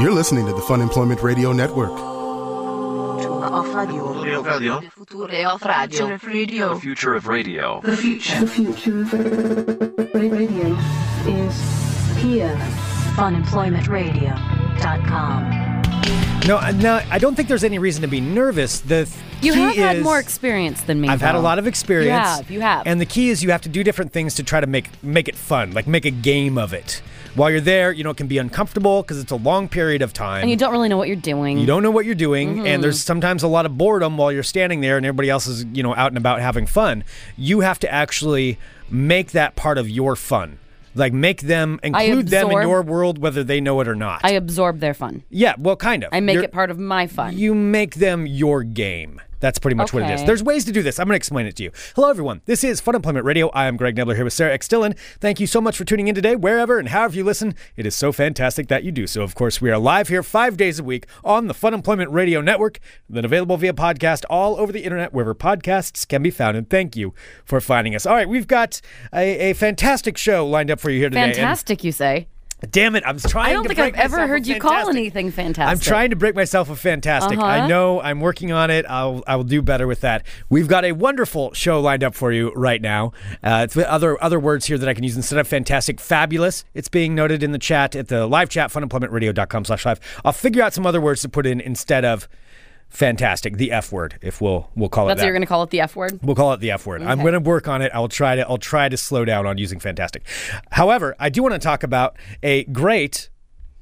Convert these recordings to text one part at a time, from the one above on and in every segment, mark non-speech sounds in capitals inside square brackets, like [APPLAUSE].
You're listening to the Fun Employment Radio Network. Off radio. Radio. The future of radio. radio. The future of radio. The future. The future of radio is here. funemploymentradio.com. No, uh, no, I don't think there's any reason to be nervous. The th- You key have had is- more experience than me. I've had a though. lot of experience. You have. You have. And the key is you have to do different things to try to make make it fun, like make a game of it. While you're there, you know, it can be uncomfortable because it's a long period of time. and you don't really know what you're doing. You don't know what you're doing, Mm-hmm. and there's sometimes a lot of boredom while you're standing there and everybody else is, you know, out and about having fun. You have to actually make that part of your fun. Like make them include them in your world whether they know it or not. I absorb their fun. yeah, well kind of. I make You're- it part of my fun. you make them your game. That's pretty much what it is. There's ways to do this. I'm going to explain it to you. Hello, everyone. This is Fun Employment Radio. I am Greg Nibler here with Sarah X. Dillon. Thank you so much for tuning in today, wherever and however you listen. It is so fantastic that you do so. Of course, we are live here five days a week on the Fun Employment Radio Network, then available via podcast all over the internet, wherever podcasts can be found. And thank you for finding us. All right, we've got a, a fantastic show lined up for you here today. And Fantastic, you say? Damn it, I'm trying I don't think I've ever heard you call anything fantastic. I'm trying to break myself a fantastic. I Uh-huh. know I'm working on it. I'll I will do better with that. We've got a wonderful show lined up for you right now. Uh, it's with other other words here that I can use instead of fantastic. Fabulous. It's being noted in the chat at the live chat funemploymentradio.com slash live. I'll figure out some other words to put in instead of fantastic. The F word, if we'll we'll call it That's that. what you're going to call it the F word? We'll call it the F word. I'm going to work on it. I'll try to. I'll try to slow down on using fantastic. However, I do want to talk about a great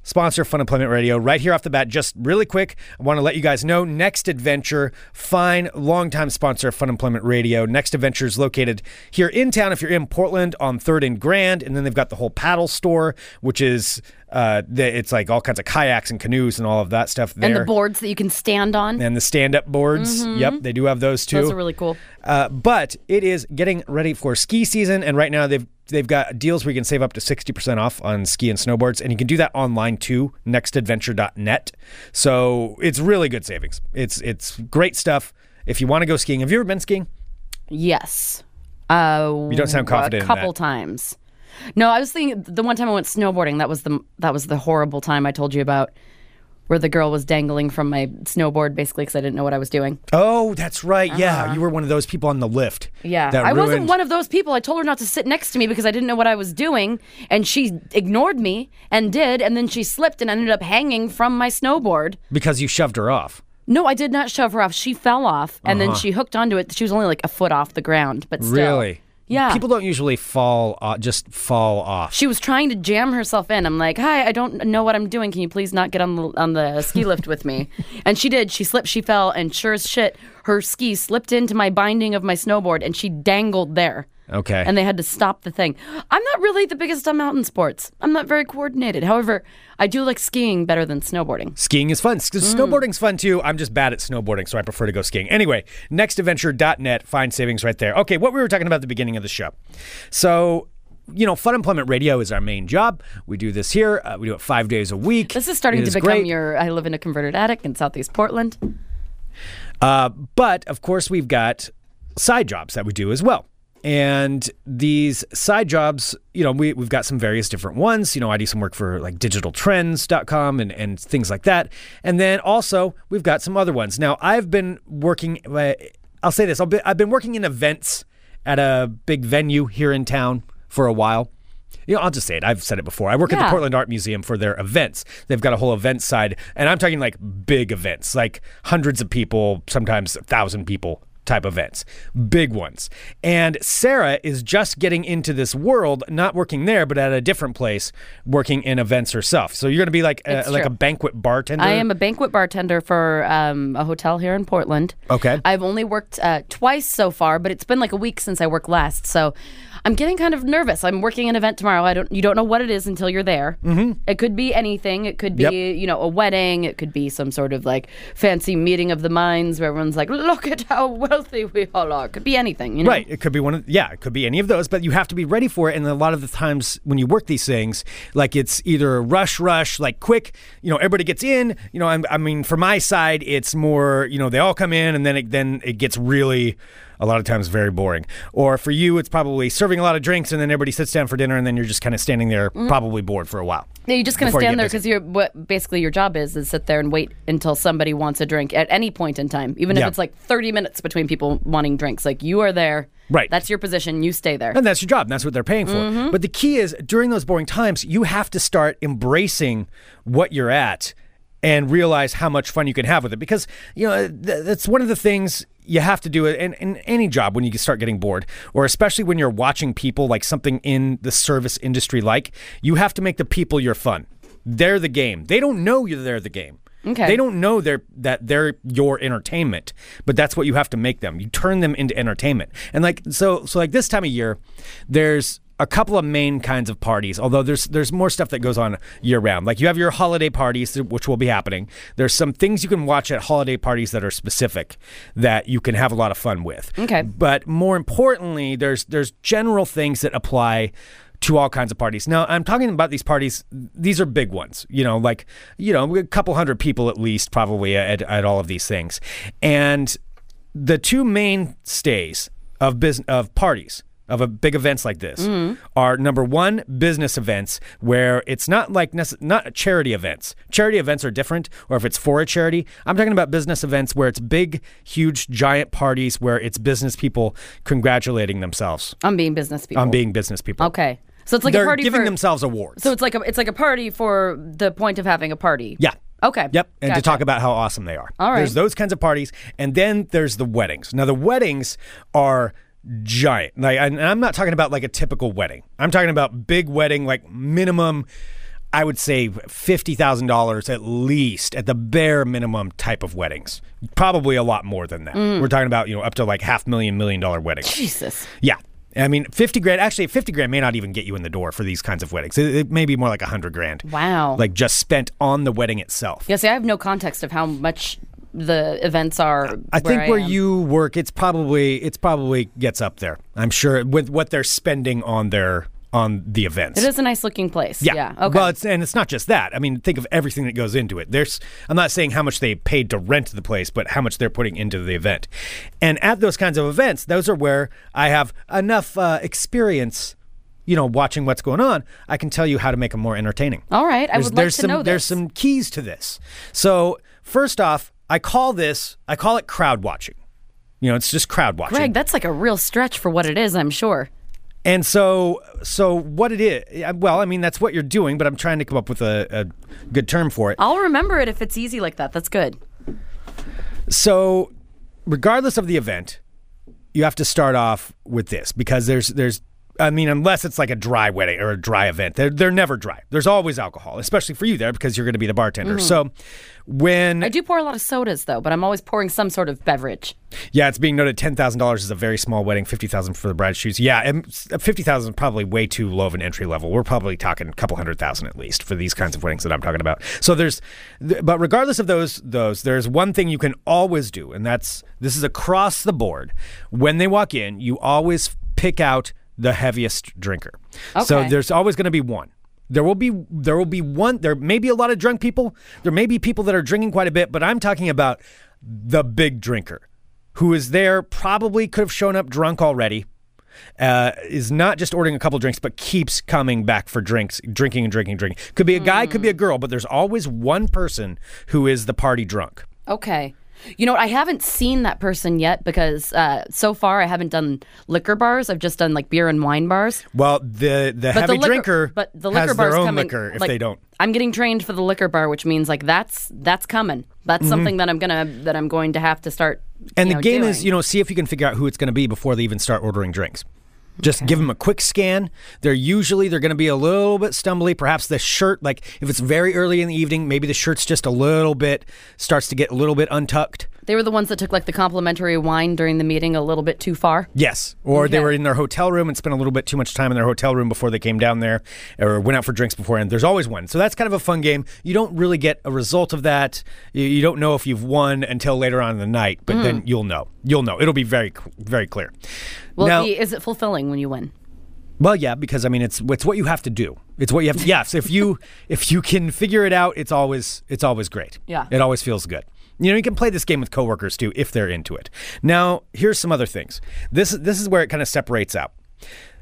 sponsor of Fun Employment Radio right here off the bat. Just really quick, I want to let you guys know Next Adventure, fine, longtime sponsor of Fun Employment Radio. Next Adventure is located here in town. If you're in Portland on Third and Grand, and then they've got the whole paddle store, which is uh, it's like all kinds of kayaks and canoes and all of that stuff there. And the boards that you can stand on. And the stand-up boards. Yep, they do have those too. Those are really cool. Uh, but it is getting ready for ski season, and right now they've they've got deals where you can save up to sixty percent off on ski and snowboards, and you can do that online too. Nextadventure.net. So it's really good savings. It's it's great stuff. If you want to go skiing, have you ever been skiing? Yes. Uh, You don't sound confident A couple times. No, I was thinking the one time I went snowboarding. That was the that was the horrible time I told you about, where the girl was dangling from my snowboard basically because I didn't know what I was doing. Oh, that's right. Yeah, you were one of those people on the lift. Uh-huh. Yeah, I wasn't one of those people. I told her not to sit next to me because I didn't know what I was doing, and she ignored me and did, and then she slipped and ended up hanging from my snowboard. because you shoved her off. No, I did not shove her off. She fell off, and then she hooked onto it. She was only like a foot off the ground, but still. Really? Yeah. People don't usually fall uh, just fall off. She was trying to jam herself in. I'm like, "Hi, I don't know what I'm doing. Can you please not get on the on the ski lift with me?" [LAUGHS] And she did. She slipped. She fell, and sure as shit, her ski slipped into my binding of my snowboard, and she dangled there. Okay. And they had to stop the thing. I'm not really the biggest on mountain sports. I'm not very coordinated. However, I do like skiing better than snowboarding. Skiing is fun. Mm. Snowboarding's fun too. I'm just bad at snowboarding, so I prefer to go skiing. Anyway, nextadventure.net, find savings right there. Okay, what we were talking about at the beginning of the show. So, you know, Fun Employment Radio is our main job. We do this here. Uh, we do it five days a week. This is starting It to is become great. your. I live in a converted attic in Southeast Portland. Uh, but of course, we've got side jobs that we do as well. And these side jobs, you know, we, we've got some various different ones. You know, I do some work for like digitaltrends.com and, and things like that. And then also, we've got some other ones. Now, I've been working, uh, I'll say this, I'll be, I've been working in events at a big venue here in town for a while. You know, I'll just say it. I've said it before. I work at the Portland Art Museum for their events. They've got a whole event side, and I'm talking like big events, like hundreds of people, sometimes a thousand people type events, big ones. And Sarah is just getting into this world, not working there, but at a different place, working in events herself. So you're going to be like a, like a banquet bartender. I am a banquet bartender for um, a hotel here in Portland. Okay. I've only worked uh, twice so far, but it's been like a week since I worked last, so I'm getting kind of nervous. I'm working an event tomorrow. I don't. You don't know what it is until you're there. Mm-hmm. It could be anything. It could be Yep. you know a wedding. It could be some sort of like fancy meeting of the minds where everyone's like, look at how [LAUGHS] wealthy we all are. It could be anything. You know. Right. It could be one of yeah, it could be any of those, but you have to be ready for it. And a lot of the times when you work these things, like it's either rush, rush, like quick, you know, everybody gets in. You know, I'm, I mean, for my side, it's more, you know, they all come in and then it, then it gets really a lot of times very boring. Or for you, it's probably serving a lot of drinks and then everybody sits down for dinner and then you're just kind of standing there, probably bored for a while. Yeah, you just kind of stand there because you're what basically your job is is sit there and wait until somebody wants a drink at any point in time, even if it's like 30 minutes between people wanting drinks. Like you are there, Right. That's your position. You stay there. And that's your job. And that's what they're paying for. Mm-hmm. But the key is during those boring times, you have to start embracing what you're at and realize how much fun you can have with it. Because, you know, th- that's one of the things you have to do in, in any job when you start getting bored, or especially when you're watching people like something in the service industry like, you have to make the people your fun. They're the game. They don't know you they're the game. Okay. They don't know they're that they're your entertainment, but that's what you have to make them. You turn them into entertainment. And like so so like this time of year, there's a couple of main kinds of parties, although there's there's more stuff that goes on year round. Like you have your holiday parties, which will be happening. There's some things you can watch at holiday parties that are specific that you can have a lot of fun with. Okay. But more importantly, there's there's general things that apply to all kinds of parties. Now, I'm talking about these parties. These are big ones, you know, like you know, a couple hundred people at least, probably at, at all of these things. And the two mainstays of business of parties of a big events like this are number one business events where it's not like nece- not charity events charity events are different or if it's for a charity i'm talking about business events where it's big huge giant parties where it's business people congratulating themselves I'm being business people. on being business people okay. So it's like they're a party giving for, themselves awards So it's like a it's like a party for the point of having a party. yeah Okay. Yep, and to talk about how awesome they are. All right. There's those kinds of parties, and then there's the weddings. Now the weddings are giant. Like, and I'm not talking about like a typical wedding. I'm talking about big wedding, like minimum. I would say fifty thousand dollars at least, at the bare minimum type of weddings. Probably a lot more than that. Mm. We're talking about you know up to like half million, million dollar weddings. Jesus. Yeah. I mean, 50 grand, actually, 50 grand may not even get you in the door for these kinds of weddings. It, it may be more like 100 grand. Wow. Like just spent on the wedding itself. Yeah, see, I have no context of how much the events are. I think where am. you work, it's probably it's probably gets up there. I'm sure with what they're spending on their on the events. It is a nice looking place. Yeah. Yeah. Okay. Well, it's and it's not just that. I mean, think of everything that goes into it. There's I'm not saying how much they paid to rent the place, but how much they're putting into the event. And at those kinds of events, those are where I have enough uh, experience, you know, watching what's going on. I can tell you how to make them more entertaining. All right. I There's, would like there's to some know there's some keys to this. So first off, I call this I call it crowd watching. You know, it's just crowd watching. Greg, that's like a real stretch for what it is. I'm sure. And so, so what it is? Well, I mean, that's what you're doing, but I'm trying to come up with a, a good term for it. I'll remember it if it's easy like that. That's good. So, regardless of the event, you have to start off with this because there's there's I mean, unless it's like a dry wedding or a dry event, they're, they're never dry. There's always alcohol, especially for you there because you're going to be the bartender. Mm-hmm. So, when I do pour a lot of sodas though, but I'm always pouring some sort of beverage. Yeah, it's being noted ten thousand dollars is a very small wedding. Fifty thousand for the bride's shoes. Yeah, and fifty thousand is probably way too low of an entry level. We're probably talking a couple hundred thousand at least for these kinds of weddings that I'm talking about. So there's, but regardless of those, those there's one thing you can always do, and that's this is across the board. When they walk in, you always pick out the heaviest drinker. Okay. So there's always going to be one. There will be there will be one. There may be a lot of drunk people. There may be people that are drinking quite a bit, but I'm talking about the big drinker who is there. Probably could have shown up drunk already. Uh, is not just ordering a couple drinks, but keeps coming back for drinks, drinking and drinking, drinking. Could be a guy, could be a girl, but there's always one person who is the party drunk. Okay. You know? I haven't seen that person yet because uh, so far I haven't done liquor bars. I've just done like beer and wine bars. Well, the the But heavy the liquor, drinker but the liquor has bar's their own coming, liquor if like, they don't. I'm getting trained for the liquor bar, which means like that's that's coming. That's Mm-hmm. something that I'm gonna that I'm going to have to start. And the know, game is, you know, see if you can figure out who it's going to be before they even start ordering drinks. Just give them a quick scan. They're usually they're going to be a little bit stumbly. Perhaps the shirt, like if it's very early in the evening, maybe the shirt's just a little bit starts to get a little bit untucked. They were the ones that took like the complimentary wine during the meeting a little bit too far. Yes, or they were in their hotel room and spent a little bit too much time in their hotel room before they came down there, or went out for drinks beforehand. There's always one, so that's kind of a fun game. You don't really get a result of that. You, you don't know if you've won until later on in the night, but mm. then you'll know. You'll know. It'll be very, very clear. Will Now- is it fulfilling when you win? Well, yeah, because I mean, it's it's what you have to do. It's what you have to. Yes, if you [LAUGHS] if you can figure it out, it's always it's always great. Yeah. it always feels good. You know, you can play this game with coworkers too if they're into it. Now, here's some other things. This this is where it kind of separates out.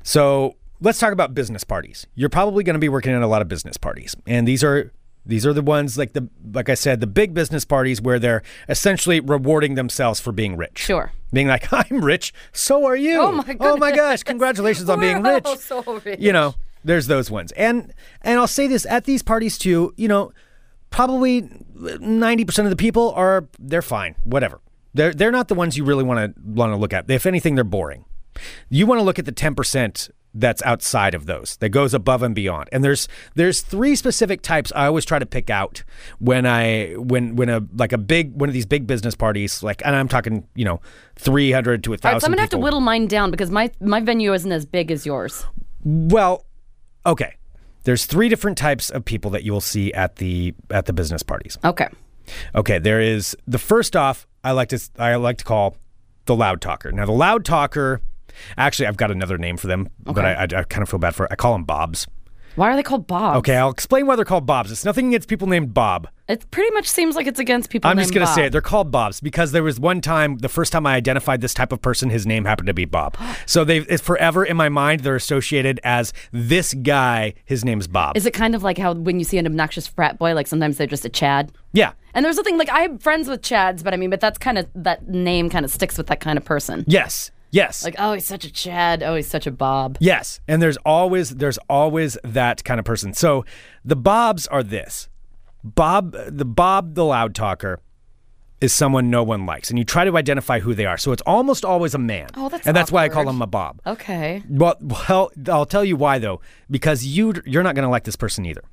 So let's talk about business parties. You're probably going to be working at a lot of business parties, and these are these are the ones like the like I said, the big business parties where they're essentially rewarding themselves for being rich. Sure. Being like, [LAUGHS] I'm rich, so are you. Oh my Oh my gosh, congratulations on [LAUGHS] being rich. so rich. You know, there's those ones. And and I'll say this at these parties too, you know, probably 90% of the people are they're fine, whatever. They're they're not the ones you really want to want to look at. If anything, they're boring. You want to look at the 10% that's outside of those that goes above and beyond. And there's there's three specific types I always try to pick out when I when when a like a big one of these big business parties like and I'm talking, you know, 300 to a 1000 All right, so I'm gonna have to whittle mine down because my my venue isn't as big as yours. Well, okay. There's three different types of people that you will see at the at the business parties. Okay. Okay, there is the first off I like to I like to call the loud talker. Now the loud talker, actually I've got another name for them, but I, I, I kind of feel bad for it. I call them Bobs. Why are they called Bob? Okay, I'll explain why they're called Bobs. It's nothing against people named Bob. It pretty much seems like it's against people. I'm just gonna Bob. say it. They're called Bobs because there was one time, the first time I identified this type of person, his name happened to be Bob. [GASPS] So they, it's forever in my mind. They're associated as this guy. His name's Bob. Is it kind of like how when you see an obnoxious frat boy, like sometimes they're just a Chad? yeah. And there's nothing like I have friends with Chads, but I mean, but that's kind of that name kind of sticks with that kind of person. Yes. Yes. Like, oh, he's such a Chad. Oh, he's such a Bob. Yes, and there's always there's always that kind of person. So the Bobs are this. Bob the Bob the loud talker is someone no one likes and you try to identify who they are. So it's almost always a man. Oh, that's And that's why I call him a Bob. Okay. Well, well, I'll tell you why though, because you you're not going to like this person either.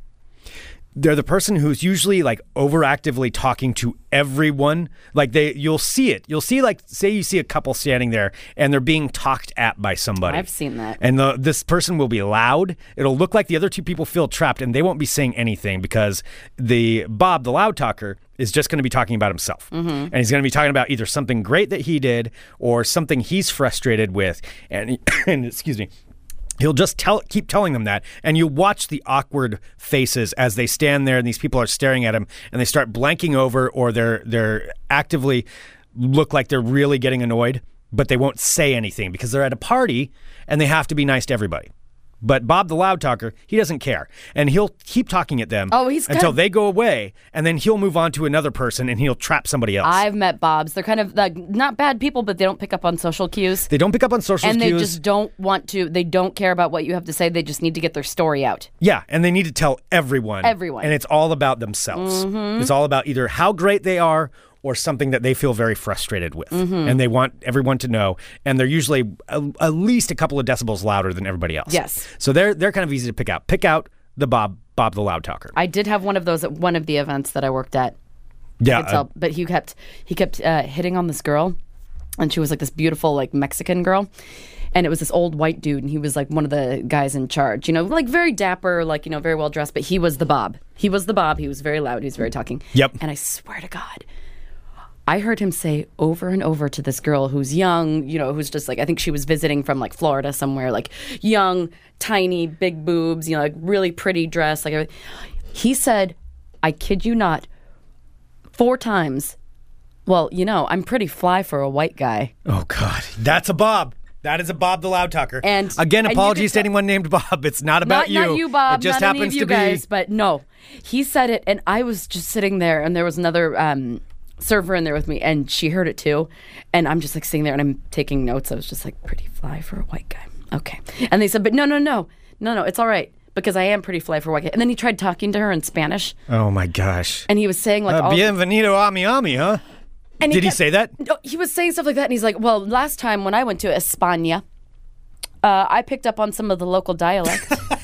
They're the person who's usually like overactively talking to everyone. Like they, you'll see it. You'll see like, say you see a couple standing there and they're being talked at by somebody. I've seen that. And the, this person will be loud. It'll look like the other two people feel trapped and they won't be saying anything because the Bob, the loud talker, is just going to be talking about himself. Mm-hmm. And he's going to be talking about either something great that he did or something he's frustrated with. And, [COUGHS] and excuse me. He'll just tell, keep telling them that, and you watch the awkward faces as they stand there, and these people are staring at him, and they start blanking over, or they're they're actively look like they're really getting annoyed, but they won't say anything because they're at a party and they have to be nice to everybody. But Bob the loud talker, he doesn't care, and he'll keep talking at them Oh, he's until good. they go away, and then he'll move on to another person, and he'll trap somebody else. I've met Bobs. They're kind of like not bad people, but they don't pick up on social cues. they don't pick up on social cues. and they just don't want to. They don't care about what you have to say. They just need to get their story out. Yeah, and they need to tell everyone. Everyone. And it's all about themselves. Mm-hmm. It's all about either how great they are or something that they feel very frustrated with. Mm-hmm. And they want everyone to know. And they're usually a, at least a couple of decibels louder than everybody else. Yes. So they're they're kind of easy to pick out. Pick out the Bob Bob the loud talker. I did have one of those at one of the events that I worked at. yeah. Could tell, but he kept he kept uh, hitting on this girl, and she was like this beautiful like Mexican girl, and it was this old white dude, and he was like one of the guys in charge, you know, like very dapper, like you know, very well dressed, but he was the Bob. He was the Bob. He was very loud. He was very talking. Yep. And I swear to God. I heard him say over and over to this girl who's young, you know, who's just like I think she was visiting from like Florida somewhere, like young, tiny, big boobs, you know, like really pretty dress, like everything. he said, I kid you not, four times. Well, you know, I'm pretty fly for a white guy. oh God, that's a Bob. That is a Bob the loud talker. And- again, apologies could to anyone named Bob. It's not about not, you. Not you, Bob. It just not happens any of you to guys, be. but no, he said it, and I was just sitting there, and there was another um, server in there with me, and she heard it too, and I'm just like sitting there, and I'm taking notes. I was just like, pretty fly for a white guy. Okay, and they said, but no, no, no, no, no, it's all right because I am pretty fly for a white guy. And then he tried talking to her in Spanish, Oh my gosh. and he was saying like Uh, all. bienvenido a Miami, huh? and Did he kept- say that? No, he was saying stuff like that, and he's like, "Well, last time when I went to España, uh, I picked up on some of the local dialect. [LAUGHS]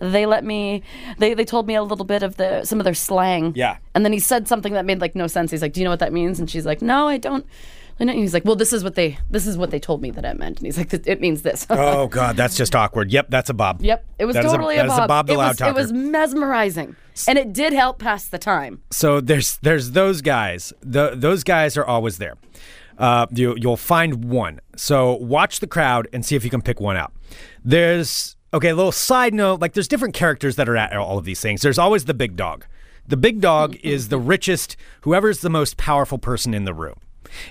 they let me. They they told me a little bit of the some of their slang. Yeah. And then he said something that made like no sense. He's like, "Do you know what that means?" And she's like, "No, I don't." I know." He's like, "Well, this is what they this is what they told me that it meant." And he's like, "It means this." [LAUGHS] Oh God, that's just awkward. Yep, that's a Bob. Yep, it was That a- totally that a, is a Bob. Bob the it Loud was, Talker. It was mesmerizing, and it did help pass the time. So there's there's those guys. The, those guys are always there. Uh, you you'll find one. So watch the crowd and see if you can pick one out. There's okay. A little side note: like there's different characters that are at all of these things. There's always the big dog. The big dog mm-hmm. is the richest, whoever's the most powerful person in the room.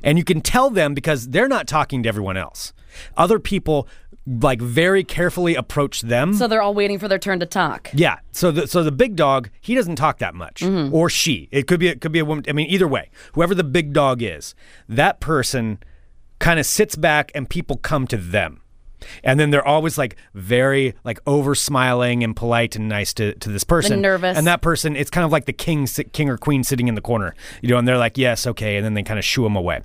And you can tell them because they're not talking to everyone else. Other people like very carefully approach them. So they're all waiting for their turn to talk. Yeah. So the so the big dog, he doesn't talk that much, mm-hmm. or she. It could be it could be a woman. I mean, either way, whoever the big dog is, that person kind of sits back and people come to them. And then they're always like very like over smiling and polite and nice to, to this person. nervous. And that person, it's kind of like the king king or queen sitting in the corner, you know, and they're like, yes, okay, and then they kind of shoo them away.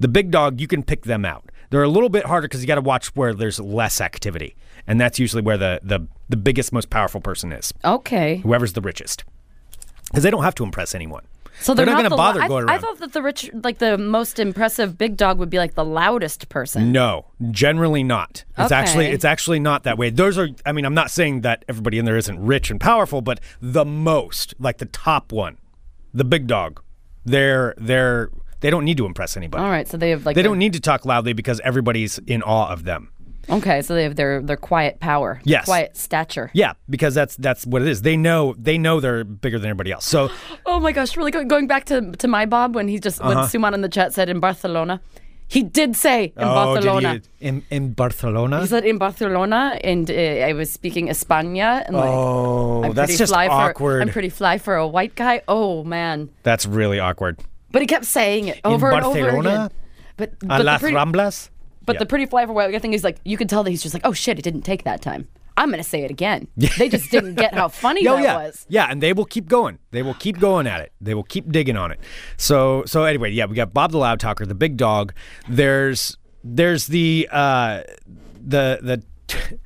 The big dog, you can pick them out. They're a little bit harder because you got to watch where there's less activity, and that's usually where the the the biggest, most powerful person is Okay. whoever's the richest, because they don't have to impress anyone. So they're, not going gonna bother I, going I around. thought that the rich, like the most impressive big dog, would be like the loudest person. No, generally not. It's actually it's actually not that way. Those are I mean, I'm not saying that everybody in there isn't rich and powerful, but the most, like the top one, the big dog, they're they're they don't need to impress anybody. All right. So they have like They their- don't need to talk loudly because everybody's in awe of them. Okay. So they have their their quiet power. Yes. Quiet stature. Yeah, because that's that's what it is. They know they know they're bigger than everybody else. So [GASPS] Oh my gosh! Really go- going back to to my Bob when he just Uh-huh. when Suman in the chat said in Barcelona, he did say in Oh, did Barcelona. you- in in Barcelona. He said in Barcelona, and uh, I was speaking España, and like, oh, I'm that's just fly awkward. For, I'm pretty fly for a white guy. Oh man! that's really awkward. But he kept saying it over and over Barcelona? again. But A but, the las pretty, Ramblas. But Yeah. the pretty fly for white thing is like you can tell that he's just like, oh shit, it didn't take that time. I'm gonna say it again. [LAUGHS] They just didn't get how funny [LAUGHS] Oh that yeah, was. yeah, and they will keep going. They will keep going at it. They will keep digging on it. So, so anyway, yeah, we got Bob the Loud Talker, the big dog. There's, there's the, uh, the the. [LAUGHS]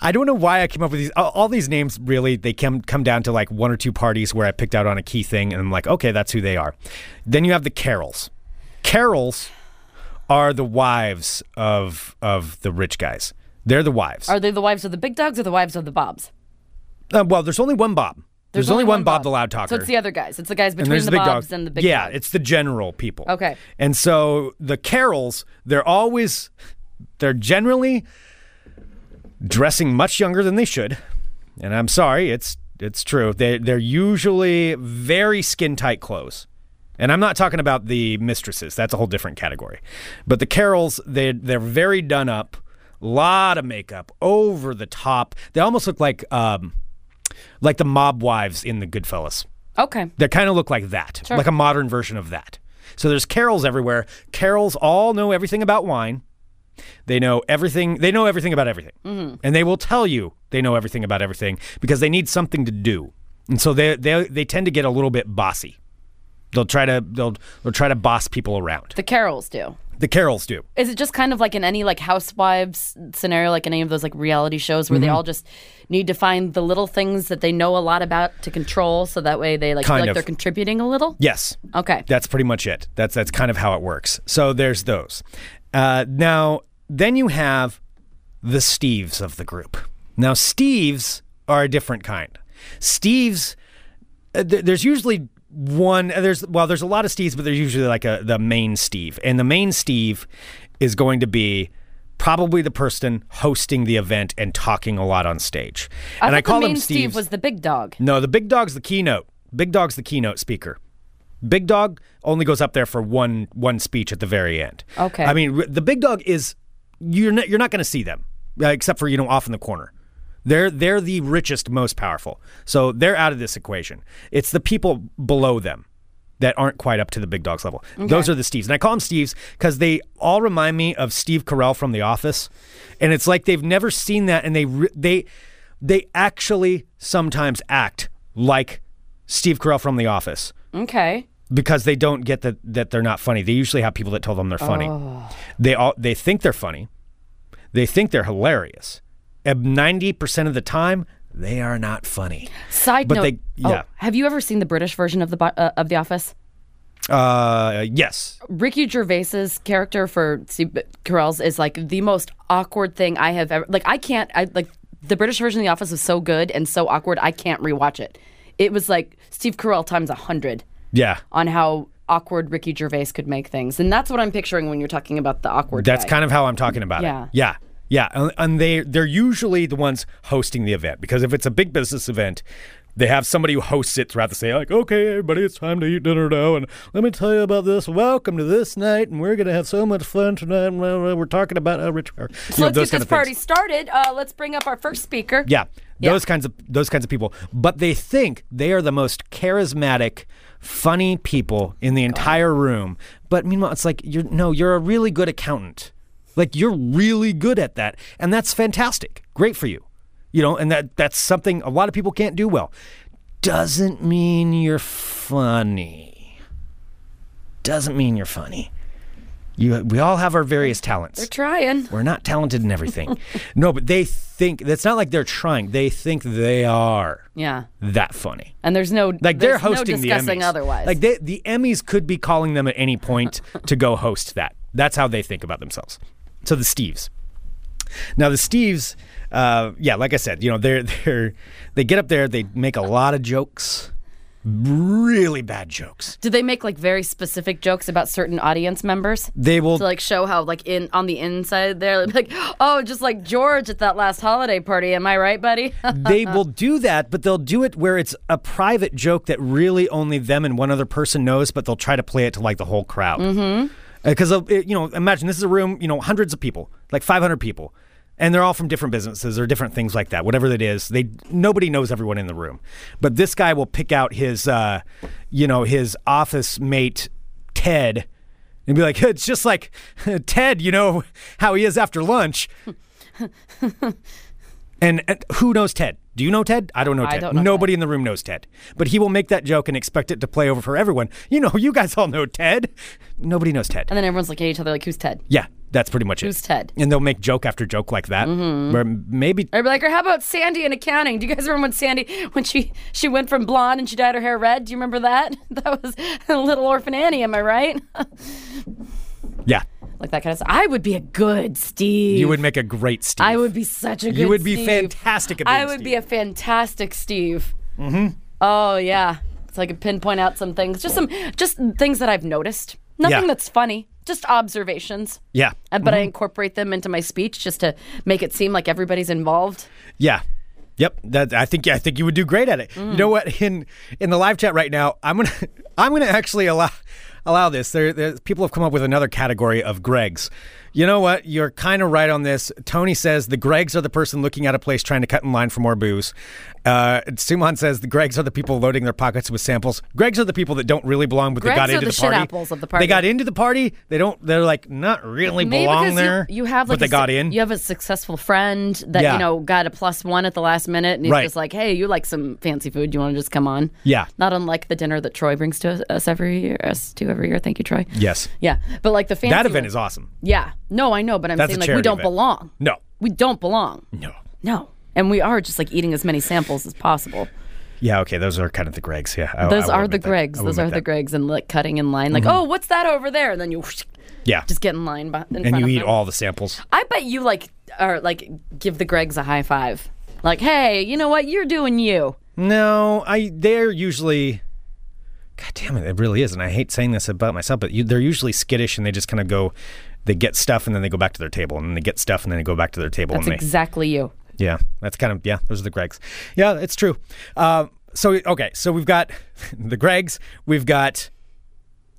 I don't know why I came up with these. All, all these names really they come come down to like one or two parties where I picked out on a key thing, and I'm like, okay, that's who they are. Then you have the Carols. Carols are the wives of of the rich guys. They're the wives. Are they the wives of the big dogs or the wives of the Bobs? Uh, well, there's only one Bob. There's, only, one Bob, the Loud Talker. So it's the other guys. It's the guys between there's the, big Bobs and the big yeah, dogs. it's the general people. Okay. And so the Carols, they're always, they're generally dressing much younger than they should. And I'm sorry, it's it's true. They they're usually very skin tight clothes. And I'm not talking about the mistresses. That's a whole different category. But the Carols, they they're very done up, lot of makeup, over the top. They almost look like um like the mob wives in the Goodfellas. okay. They kind of look like that, like a modern version of that. So there's carols everywhere. Carols all know everything about wine. They know everything. They know everything about everything, and they will tell you they know everything about everything because they need something to do, and so they they they tend to get a little bit bossy. They'll try to they'll they'll try to boss people around. The Carols do. The carols do. Is it just kind of like in any like housewives scenario, like in any of those like reality shows where they Mm-hmm. all just need to find the little things that they know a lot about to control, so that way they like feel like of. they're contributing a little? Yes. Okay. That's pretty much it. That's that's kind of how it works. So there's those. Uh, now then you have the Steves of the group. Now Steves are a different kind. Steves, uh, th- there's usually one. There's well, there's a lot of Steves, but there's usually like a the main Steve, and the main Steve is going to be. Probably the person hosting the event and talking a lot on stage. I and I call the main them Steve was the big dog. No, the big dog's the keynote. Big dog's the keynote speaker. Big dog only goes up there for one one speech at the very end. Okay. I mean, r- the big dog is you're not you're not going to see them uh, except for you know off in the corner. They're they're the richest, most powerful. So they're out of this equation. It's the people below them that aren't quite up to the big dog's level. Those are the Steves, and I call them Steves because they all remind me of Steve Carell from The Office, and it's like they've never seen that, and they they they actually sometimes act like Steve Carell from The Office Okay. because they don't get that that they're not funny. They usually have people that tell them they're funny. Oh. They all they think they're funny. They think they're hilarious. And 90% of the time, they are not funny. Side But note. they- oh, yeah. have you ever seen the British version of the uh, of The Office? Uh yes. Ricky Gervais's character for Steve Carell's is like the most awkward thing I have ever. Like I can't. I like the British version of The Office is so good and so awkward. I can't rewatch it. It was like Steve Carell times a hundred Yeah. on how awkward Ricky Gervais could make things, and that's what I'm picturing when you're talking about the awkward. That's guy. kind of how I'm talking about Yeah. it. Yeah. Yeah, and- and they they're usually the ones hosting the event because if it's a big business event, they have somebody who hosts it throughout the day. Like, okay, everybody, it's time to eat dinner now, and let me tell you about this. Welcome to this night, and we're gonna have so much fun tonight. We're talking about a rich. You So know, let's get this of things. party started. Uh, let's bring up our first speaker. Yeah, Yeah. those kinds of those kinds of people. But they think they are the most charismatic, funny people in the entire room. But meanwhile, it's like you're no, you're a really good accountant. Like you're really good at that, and that's fantastic. Great for you. You know, and that that's something a lot of people can't do well. Doesn't mean you're funny. Doesn't mean you're funny. You, we all have our various talents. They're trying. We're not talented in everything. [LAUGHS] no, but they think it's not like they're trying. They think they are Yeah. that funny. And there's no Like they're there's no hosting the discussing Emmys. otherwise. Like they, the Emmys could be calling them at any point [LAUGHS] to go host that. That's how they think about themselves. So the Steves. Now the Steves, uh, yeah, like I said, you know, they're they're they get up there, they make a lot of jokes, really bad jokes. Do they make like very specific jokes about certain audience members? They will to like show how like in on the inside there like oh just like George at that last holiday party am I right buddy [LAUGHS] they will do that, but they'll do it where it's a private joke that really only them and one other person knows, but they'll try to play it to like the whole crowd. Mm-hmm. Because you know, imagine this is a room, you know, hundreds of people, like 500 people, and they're all from different businesses or different things like that. Whatever it is, they nobody knows everyone in the room, but this guy will pick out his, uh, you know, his office mate Ted. And be like, [LAUGHS] it's just like [LAUGHS] Ted, you know [LAUGHS] how he is after lunch. And, and who knows Ted? Do you know Ted? I don't know Ted. don't know Nobody in the room knows Ted. But he will make that joke and expect it to play over for everyone. You know, you guys all know Ted. Nobody knows Ted. and then everyone's looking at each other like who's Ted yeah, that's pretty much it. Who's Ted? And they'll make joke after joke like that. Mm-hmm. Where maybe I'd be like or how about Sandy in accounting do you guys remember when Sandy when she she went from blonde and she dyed her hair red do you remember that [LAUGHS] that was a little orphan Annie am I right [LAUGHS] yeah, like that kind of stuff I would be a good Steve you would make a great Steve. I would be such a good You would be Steve. fantastic at I being would be a fantastic Steve. Mm-hmm. Oh yeah. So I could pinpoint out some things. Just some just things that I've noticed. Nothing Yeah. that's funny. Just observations. Yeah, Uh, But I incorporate them into my speech just to make it seem like everybody's involved. yeah. Yep, that I think I think you would do great at it. Mm. You know what? In in the live chat right now, I'm gonna [LAUGHS] I'm gonna actually allow allow this. There, there people have come up with another category of Gregs. You know what? You're kind of right on this. Tony says the Gregs are the person looking at a place trying to cut in line for more booze. Uh, Suman says the Gregs are the people loading their pockets with samples. Gregs are the people that don't really belong, but they got into the the, party. apples of the party. They got into the party. They don't. They're like not really Maybe belong there. You, you have like but they got in. You have a successful friend that Yeah. you know got a plus one at the last minute, and he's Right. just like, "Hey, you like some fancy food? You want to just come on?" Yeah. Not unlike the dinner that Troy brings to us every year, us to every year. Thank you, Troy. yes, Yeah, but like the fancy that event one- is awesome. Yeah. No, I know, but I'm That's a saying like we charity don't event. belong. No, We don't belong. no. No. And we are just like eating as many samples as possible. Yeah, okay, those are kind of the Gregs. Yeah, I- Those will are the admit that. Gregs. I will Those are admit the that. Mm-hmm. Gregs and like cutting in line like, "Oh, what's that over there?" And then you whoosh, Yeah, just get in line in and front you of eat them. all the samples. I bet you like are like give the Gregs a high five. Like, "Hey, you know what? You're doing you." No, I they're usually. God damn it, it really is, and I hate saying this about myself, but you, they're usually skittish, and they just kind of go, they get stuff, and then they go back to their table, and then they get stuff, and then they go back to their table, That's and they exactly you. Yeah, that's kind of yeah. Those are the Gregs. Yeah, it's true. Uh, so okay, so we've got [LAUGHS] the Gregs, we've got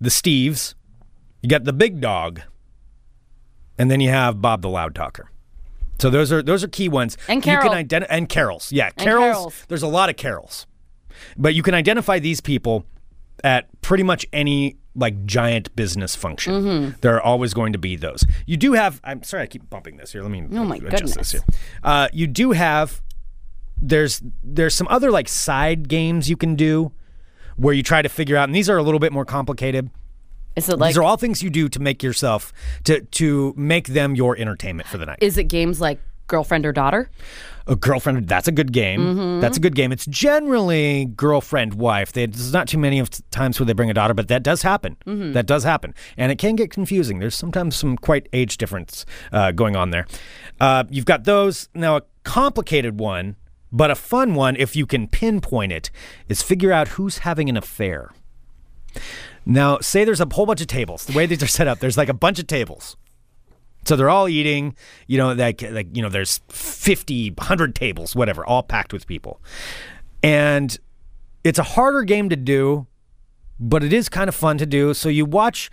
the Steves, you got the Big Dog, and then you have Bob the Loud Talker. So those are those are key ones. And You Carol. can identi- and carols. Yeah, carols, carols. There's a lot of carols, but you can identify these people at pretty much any like giant business function. Mm-hmm. There are always going to be those. You do have. I'm sorry, I keep bumping this here. Let me. Oh my adjust goodness. this here. Uh, you do have. There's there's some other like side games you can do where you try to figure out, and these are a little bit more complicated. Is it like these are all things you do to make yourself to to make them your entertainment for the night. is it games like girlfriend or daughter? A girlfriend, that's a good game. Mm-hmm. That's a good game. It's generally girlfriend, wife. They, there's not too many of times where they bring a daughter, but that does happen. Mm-hmm. That does happen. And it can get confusing. There's sometimes some quite age difference uh, going on there. Uh, you've got those. Now, a complicated one, but a fun one, if you can pinpoint it, is figure out who's having an affair. Now, say there's a whole bunch of tables. The way these are set up, there's like a bunch of tables. So they're all eating, you know, like, like you know, there's 50, 100 tables, whatever, all packed with people. And it's a harder game to do, but it is kind of fun to do. So you watch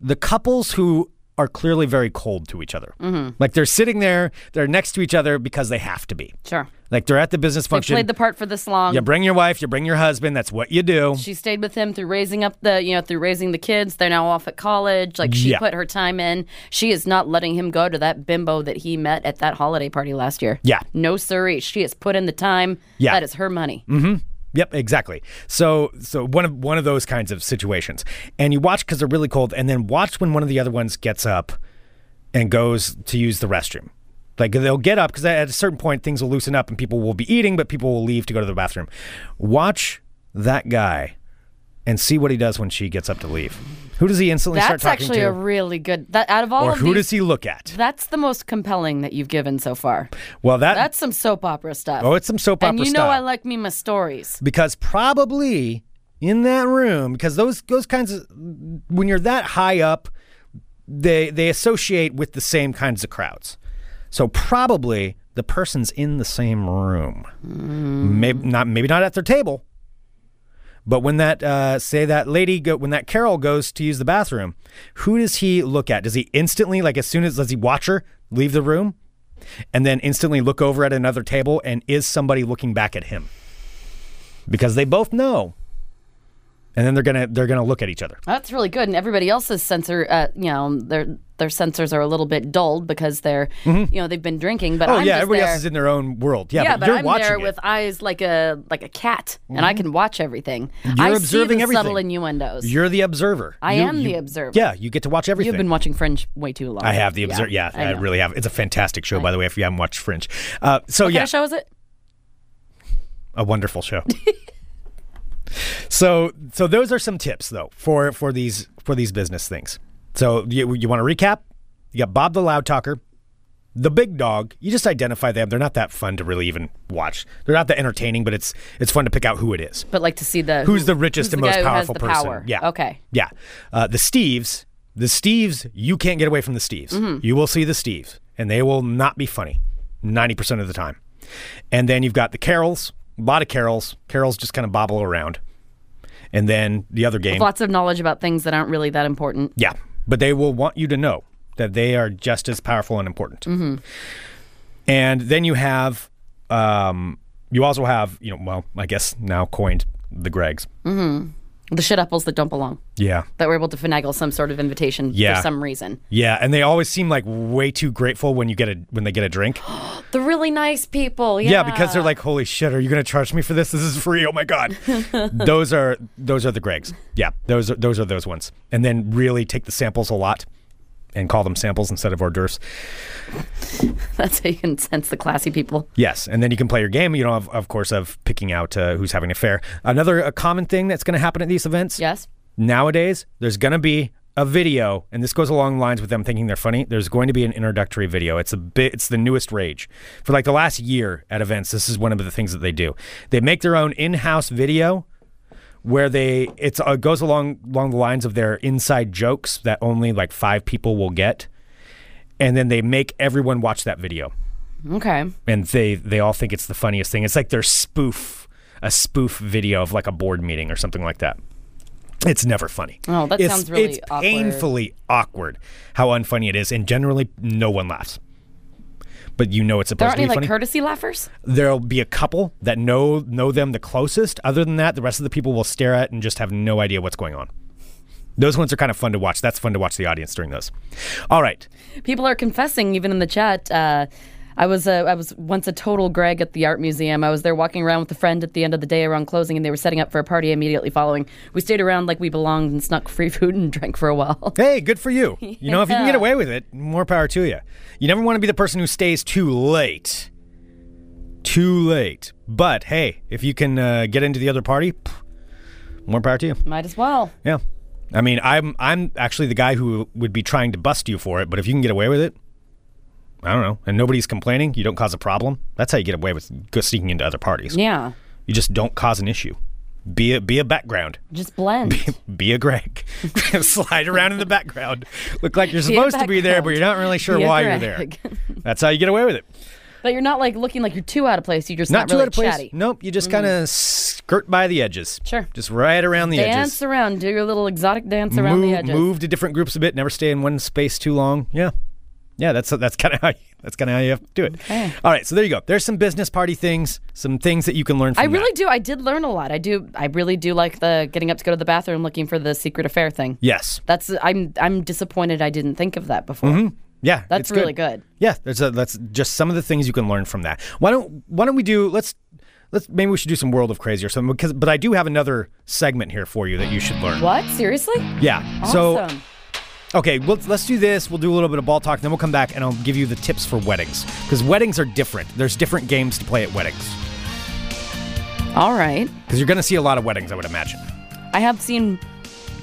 the couples who are clearly very cold to each other. Mm-hmm. Like they're sitting there, they're next to each other because they have to be. Sure. Like they're at the business They function. played the part for this long. you bring your wife, you bring your husband. That's what you do. She stayed with him through raising up the, you know, through raising the kids. They're now off at college. Like she Yeah. put her time in. She is not letting him go to that bimbo that he met at that holiday party last year. Yeah. No siree. She has put in the time. Yeah. That is her money. Hmm. Yep, exactly. So, so one of one of those kinds of situations, and you watch because they're really cold, and then watch when one of the other ones gets up and goes to use the restroom. Like they'll get up because at a certain point things will loosen up and people will be eating, but people will leave to go to the bathroom. Watch that guy and see what he does when she gets up to leave. Who does he instantly That's start talking to? That's actually a really good. That out of all or of who these, does he look at? That's the most compelling that you've given so far. Well, that That's some soap opera stuff. oh, it's some soap opera and you know. I like me my stories. because probably in that room because those those kinds of when you're that high up they they associate with the same kinds of crowds so probably the person's in the same room. Maybe not maybe not at their table. But when that uh, say that lady go when that carol goes to use the bathroom who does he look at? Does he instantly like as soon as does he watch her leave the room and then instantly look over at another table and is somebody looking back at him? Because they both know and then they're gonna they're gonna look at each other That's really good. And everybody else's sensor, uh, you know, their their sensors are a little bit dulled because they're, you know, they've been drinking. But oh I'm yeah everybody there, else is in their own world yeah, yeah, but, but, you're I'm watching there it. Mm-hmm. with eyes like a like a cat, and I can watch everything. You're I observing see the everything. subtle innuendos. you're the observer I You- am you- the observer. yeah you get to watch everything You've been watching Fringe way too long. I have the observer. Yeah, I, know. really have. It's a fantastic show, by the way. If you haven't watched Fringe, uh, so What yeah, kind of show is it? a wonderful show. [LAUGHS] so so those are some tips though for for these for these business things. So you you want to recap? You got Bob the Loud Talker, the big dog. You just identify them. They're not that fun to really even watch. They're not that entertaining, but it's it's fun to pick out who it is. But like to see the Who's who- the richest who's and the most guy who has powerful person? Power. Yeah. Okay. Yeah. Uh, the Steves, the Steves, you can't get away from the Steves. Mm-hmm. You will see the Steves, and they will not be funny 90% of the time. And then you've got the Carols, a lot of Carols. Carols just kind of bobble around. And then the other game. Lots of knowledge about things that aren't really that important. Yeah. But they will want you to know that they are just as powerful and important. Mm-hmm. And then you have, um, you also have, you know, well, I guess now coined the Gregs. The shit apples that don't belong. Yeah. That were able to finagle some sort of invitation Yeah. for some reason. Yeah, and they always seem like way too grateful when you get a when they get a drink. [GASPS] The really nice people. Yeah, Yeah, because they're like, "Holy shit, are you going to charge me for this? This is free! Oh my god!" [LAUGHS] those are those are the Gregs. Yeah, those are those are those ones. And then really take the samples a lot, and call them samples instead of hors d'oeuvres. that's how you can sense the classy people. Yes, and then you can play your game. You know, of, of course, of picking out uh, who's having an affair. Another a common thing that's going to happen at these events. Yes. nowadays there's going to be a video and this goes along the lines with them thinking they're funny there's going to be an introductory video it's a bit it's the newest rage for like the last year at events this is one of the things that they do they make their own in-house video where they it's uh, goes along along the lines of their inside jokes that only like five people will get and then they make everyone watch that video Okay. and they they all think it's the funniest thing. It's like their spoof a spoof video of like a board meeting or something like that. It's never funny. Oh, that it's, sounds really it's awkward. painfully awkward how unfunny it is, and generally no one laughs. But you know it's There supposed aren't to be any like courtesy laughers? There'll be a couple that know know them the closest. Other than that, the rest of the people will stare at and just have no idea what's going on. Those ones are kind of fun to watch. That's fun to watch the audience during those. All right. People are confessing, even in the chat. Uh, I was uh, I was once a total Greg at the art museum. I was there walking around with a friend at the end of the day around closing, and they were setting up for a party immediately following. We stayed around like we belonged and snuck free [LAUGHS] food and drank for a while. [LAUGHS] Hey, good for you. You [LAUGHS] know, if you can get away with it, more power to you. You never want to be the person who stays too late. Too late. But hey, if you can uh, get into the other party, pff, more power to you. Might as well. Yeah. I mean, I'm I'm actually the guy who would be trying to bust you for it, but if you can get away with it, I don't know, and nobody's complaining, you don't cause a problem. That's how you get away with sneaking into other parties. Yeah. You just don't cause an issue. Be a be a background. Just blend. Be a Greg. [LAUGHS] Slide around in the background. Look like you're Be supposed to be there, but you're not really sure Be why you're there. [LAUGHS] That's how you get away with it. but you're not like looking like you're too out of place. You're just Not not, too really out of place. chatty. Mm. Nope. You just kind of skirt by the edges. Sure. Just right around the Dance edges. Dance around. Do your little exotic dance around move, the edges. move to different groups a bit. Never stay in one space too long. Yeah. Yeah, that's that's kind of how you, that's kind of how you have to do it. Okay. All right, so there you go. There's some business party things, some things that you can learn from I really that. do. I did learn a lot. I do. I really do like the getting up to go to the bathroom, looking for the secret affair thing. Yes. That's. I'm. I'm disappointed. I didn't think of that before. Mm-hmm. Yeah, That's really good. Yeah, there's a, that's just some of the things you can learn from that. Why don't Why don't we do? Let's let's maybe we should do some World of Crazy or something because but I do have another segment here for you that you should learn. What? Seriously? Yeah. So Awesome. Okay, well, let's do this. We'll do a little bit of ball talk, then we'll come back and I'll give you the tips for weddings because weddings are different. There's different games to play at weddings All right. because you're going to see a lot of weddings, I would imagine. I have seen.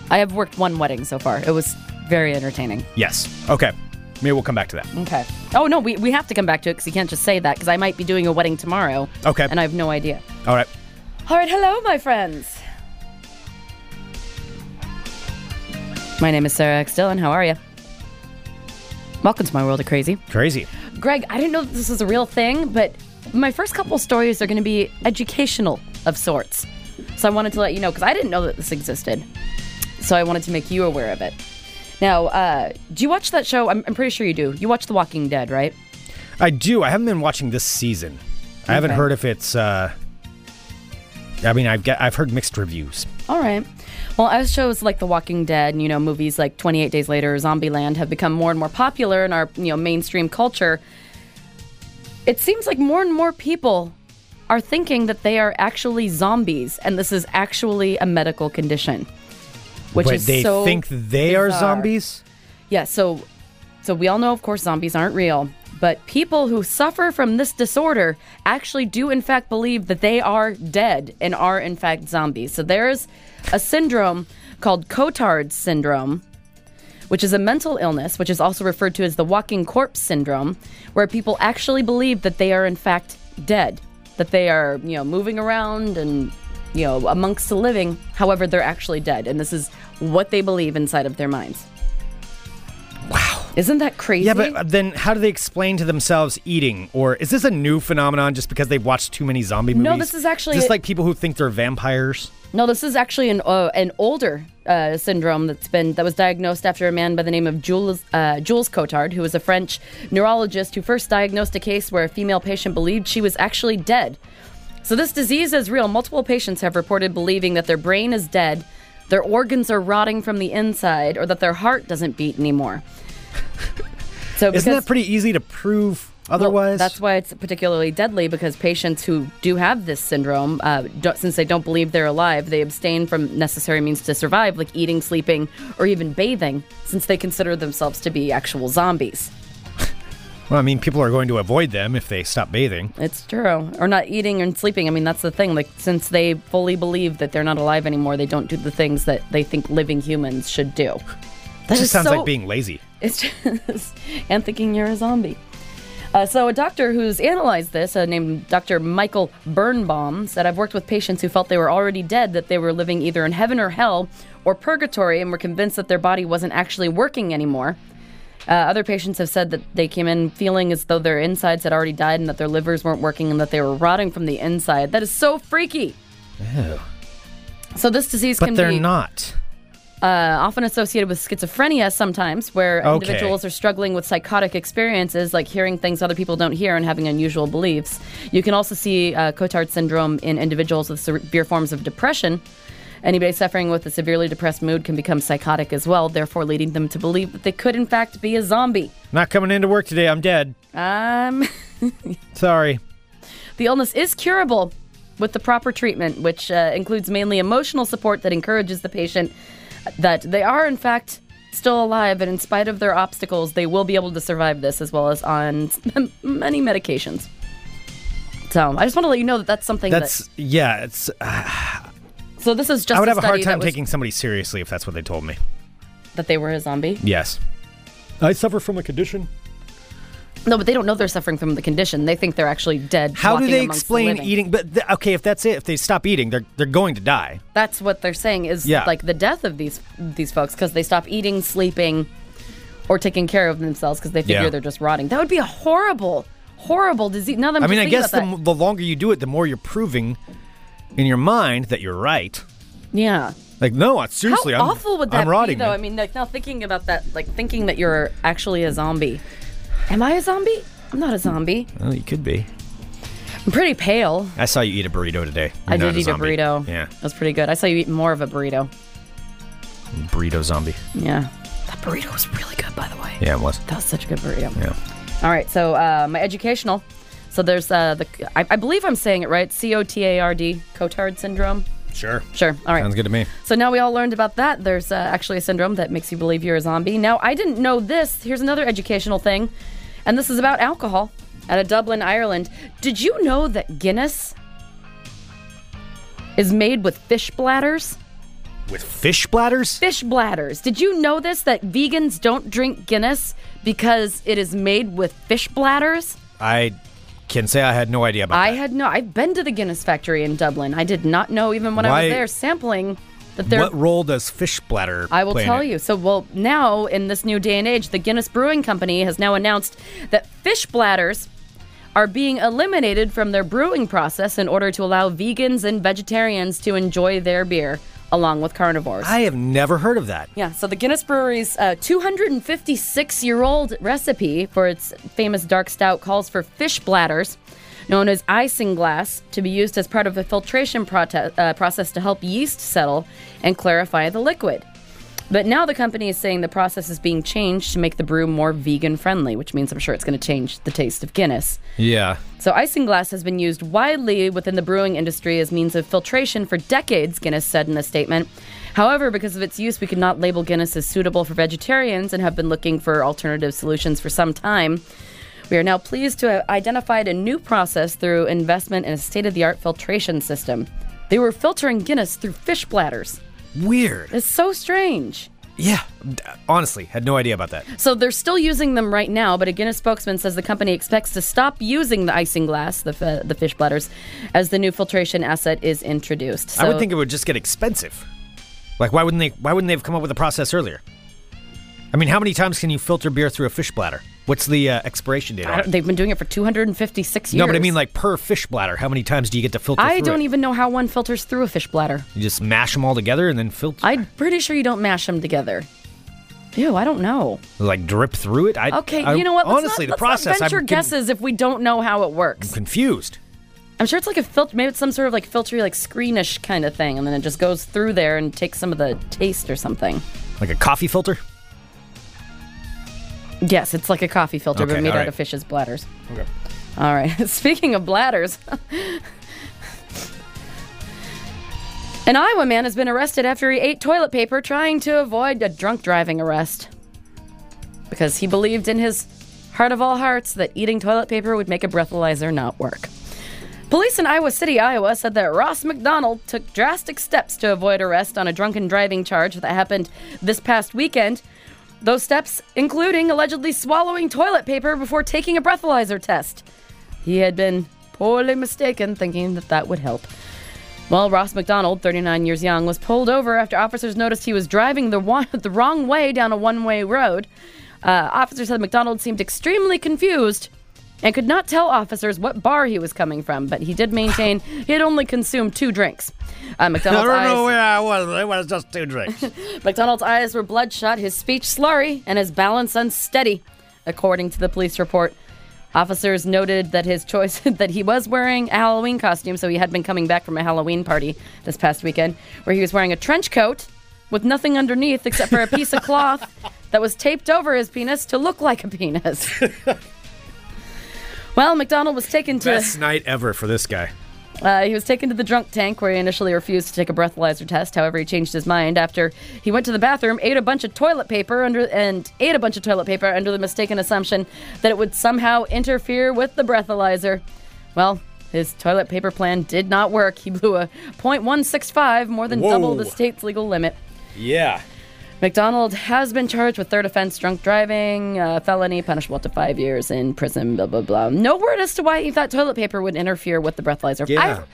I have worked one wedding so far. It was very entertaining. Yes. Okay. Maybe we'll come back to that. Okay. Oh no, we, we have to come back to it because you can't just say that because I might be doing a wedding tomorrow. Okay. And I have no idea. All right. All right, hello, my friends. My name is Sarah X. Dillon. How are you? Welcome to my world of crazy. Crazy. Greg, I didn't know that this was a real thing, but my first couple stories are going to be educational of sorts. So I wanted to let you know because I didn't know that this existed. So I wanted to make you aware of it. Now, uh, do you watch that show? I'm, I'm pretty sure you do. You watch The Walking Dead, right? I do. I haven't been watching this season. I haven't Okay. heard if it's. uh I mean, I've get, I've heard mixed reviews. All right. Well, as shows like The Walking Dead, and, you know, movies like 28 Days Later, Zombieland have become more and more popular in our, you know, mainstream culture, it seems like more and more people are thinking that they are actually zombies and this is actually a medical condition. Which Wait, is they so think they are zombies. Yeah, so so we all know of course zombies aren't real, but people who suffer from this disorder actually do in fact believe that they are dead and are in fact zombies. So there's a syndrome called Cotard syndrome, which is a mental illness, which is also referred to as the walking corpse syndrome, where people actually believe that they are in fact dead, that they are, you know, moving around and you know, amongst the living, however they're actually dead, and this is what they believe inside of their minds. Isn't that crazy? Yeah, but uh, then how do they explain to themselves eating? Or is this a new phenomenon just because they've watched too many zombie movies? No, this is actually Is this like people who think they're vampires? no, this is actually an uh, an older uh, syndrome that's been that was diagnosed after a man by the name of Jules uh, Jules Cotard, who was a French neurologist who first diagnosed a case where a female patient believed she was actually dead. So this disease is real. Multiple patients have reported believing that their brain is dead, their organs are rotting from the inside, or that their heart doesn't beat anymore. So Isn't that pretty easy to prove Well, otherwise? that's why it's particularly deadly because patients who do have this syndrome, uh, since they don't believe they're alive, they abstain from necessary means to survive, like eating, sleeping, or even bathing, since they consider themselves to be actual zombies. [LAUGHS] well, I mean, people are going to avoid them if they stop bathing. It's true. Or not eating and sleeping. I mean, that's the thing. Like, since they fully believe that they're not alive anymore, they don't do the things that they think living humans should do. That just sounds so- like being lazy. It's [LAUGHS] just and thinking you're a zombie. Uh, so a doctor who's analyzed this, uh, named Dr. Michael Birnbaum, said, "I've worked with patients who felt they were already dead, that they were living either in heaven or hell or purgatory, and were convinced that their body wasn't actually working anymore." Uh, other patients have said that they came in feeling as though their insides had already died and that their livers weren't working and that they were rotting from the inside. That is so freaky. Ew. So this disease But can they're be not. Uh, often associated with schizophrenia sometimes, where Okay. individuals are struggling with psychotic experiences like hearing things other people don't hear and having unusual beliefs. You can also see uh, Cotard syndrome in individuals with severe forms of depression. Anybody suffering with a severely depressed mood can become psychotic as well, therefore leading them to believe that they could, in fact, be a zombie. Not coming into work today. I'm dead. Um, [LAUGHS] Sorry. The illness is curable with the proper treatment, which uh, includes mainly emotional support that encourages the patient that they are, in fact, still alive, and in spite of their obstacles, they will be able to survive this, as well as on [LAUGHS] many medications. So I just want to let you know that that's something That's yeah. It's. that. [SIGHS] So this is just. I would a have a hard time was- taking somebody seriously if that's what they told me. that they were a zombie. Yes. I suffer from a condition. No, but they don't know they're suffering from the condition. They think they're actually dead. How do they amongst the explain eating? But th- okay, if that's it, if they stop eating, they're they're going to die. That's what they're saying is Yeah. like the death of these these folks because they stop eating, sleeping, or taking care of themselves because they figure Yeah. they're just rotting. That would be a horrible, horrible disease. Now that I'm I mean, I guess the, m- the longer you do it, the more you're proving in your mind that you're right. yeah. Like, no, seriously, How I'm, awful would that I'm rotting. be, though? man. I mean, like now thinking about that, like thinking that you're actually a zombie. Am I a zombie? I'm not a zombie. well, you could be. I'm pretty pale. I saw you eat a burrito today. You're I not did eat a burrito. Yeah, That was pretty good. I saw you eat more of a burrito. burrito zombie. Yeah. That burrito was really good, by the way. Yeah, it was. That was such a good burrito. Yeah. All right, so uh, my educational. So there's uh, the I, I believe I'm saying it right. C O T A R D, Cotard syndrome. Sure. Sure. All right. Sounds good to me. So now we all learned about that. There's uh, actually a syndrome that makes you believe you're a zombie. Now I didn't know this. Here's another educational thing, and this is about alcohol out of Dublin, Ireland. Did you know that Guinness is made with fish bladders? With fish bladders? Fish bladders. Did you know this? That vegans don't drink Guinness because it is made with fish bladders? I can say I had no idea about that. I that. had no. I've been to the Guinness factory in Dublin. I did not know even when I Why- was there sampling that. What role does fish bladder I will tell it? you. So, well, now in this new day and age, the Guinness Brewing Company has now announced that fish bladders are being eliminated from their brewing process in order to allow vegans and vegetarians to enjoy their beer along with carnivores. I have never heard of that. Yeah, so the Guinness Brewery's uh, 256 year old recipe for its famous dark stout calls for fish bladders, known as isinglass, to be used as part of a filtration prote- uh, process to help yeast settle and clarify the liquid. But now the company is saying the process is being changed to make the brew more vegan friendly, which means I'm sure it's going to change the taste of Guinness. Yeah. So, isinglass has been used widely within the brewing industry as means of filtration for decades, Guinness said in a statement. However, because of its use, we could not label Guinness as suitable for vegetarians and have been looking for alternative solutions for some time. We are now pleased to have identified a new process through investment in a state of the art filtration system. They were filtering Guinness through fish bladders. Weird. It's so strange. Yeah. Honestly, had no idea about that. So they're still using them right now, but a Guinness spokesman says the company expects to stop using the isinglass, the, f- the fish bladders, as the new filtration asset is introduced. So, I would think it would just get expensive. Like, why wouldn't they? Why wouldn't they have come up with a process earlier? I mean, how many times can you filter beer through a fish bladder? What's the uh, expiration date on they've been doing it for 256 years. No, but I mean, like per fish bladder, how many times do you get to filter? I don't it? even know how one filters through a fish bladder. You just mash them all together and then filter. I'm pretty sure you don't mash them together. Ew, I don't know. like drip through it. I, Okay, I- you know what? Let's Honestly, not, the process. Not venture I'm guesses if we don't know how it works. confused. I'm sure it's like a filter. Maybe it's some sort of like filtery, like screenish kind of thing, and then it just goes through there and takes some of the taste or something. Like a coffee filter. Yes, it's like a coffee filter, Okay, but made out right. of fish's bladders. Okay. All right. [LAUGHS] Speaking of bladders, an Iowa man has been arrested after he ate toilet paper trying to avoid a drunk driving arrest because he believed in his heart of all hearts that eating toilet paper would make a breathalyzer not work. Police in Iowa City, Iowa said that Ross McDonald took drastic steps to avoid arrest on a drunken driving charge that happened this past weekend. Those steps including allegedly swallowing toilet paper before taking a breathalyzer test. He had been poorly mistaken, thinking that that would help. Well, Ross McDonald, 39 years young, was pulled over after officers noticed he was driving the, one, [LAUGHS] the wrong way down a one way road. Uh, officers said McDonald seemed extremely confused and could not tell officers what bar he was coming from, but he did maintain he had only consumed two drinks. Uh, [LAUGHS] McDonald's eyes, know where I was. It was just two drinks. [LAUGHS] McDonald's eyes were bloodshot, his speech slurry, and his balance unsteady, according to the police report. Officers noted that his choice [LAUGHS] that he was wearing a Halloween costume, so he had been coming back from a Halloween party this past weekend, where he was wearing a trench coat with nothing underneath except for a piece of cloth that was taped over his penis to look like a penis. Well, McDonald was taken to Best night ever for this guy. uh, he was taken to the drunk tank where he initially refused to take a breathalyzer test. However, he changed his mind after he went to the bathroom, ate a bunch of toilet paper under and ate a bunch of toilet paper under the mistaken assumption that it would somehow interfere with the breathalyzer. Well, his toilet paper plan did not work. He blew a .165, more than double the state's legal limit. Yeah. McDonald has been charged with third offense drunk driving, uh, felony, punishable up to five years in prison, blah, blah, blah. No word as to why he thought toilet paper would interfere with the breathalyzer. Yeah. I've,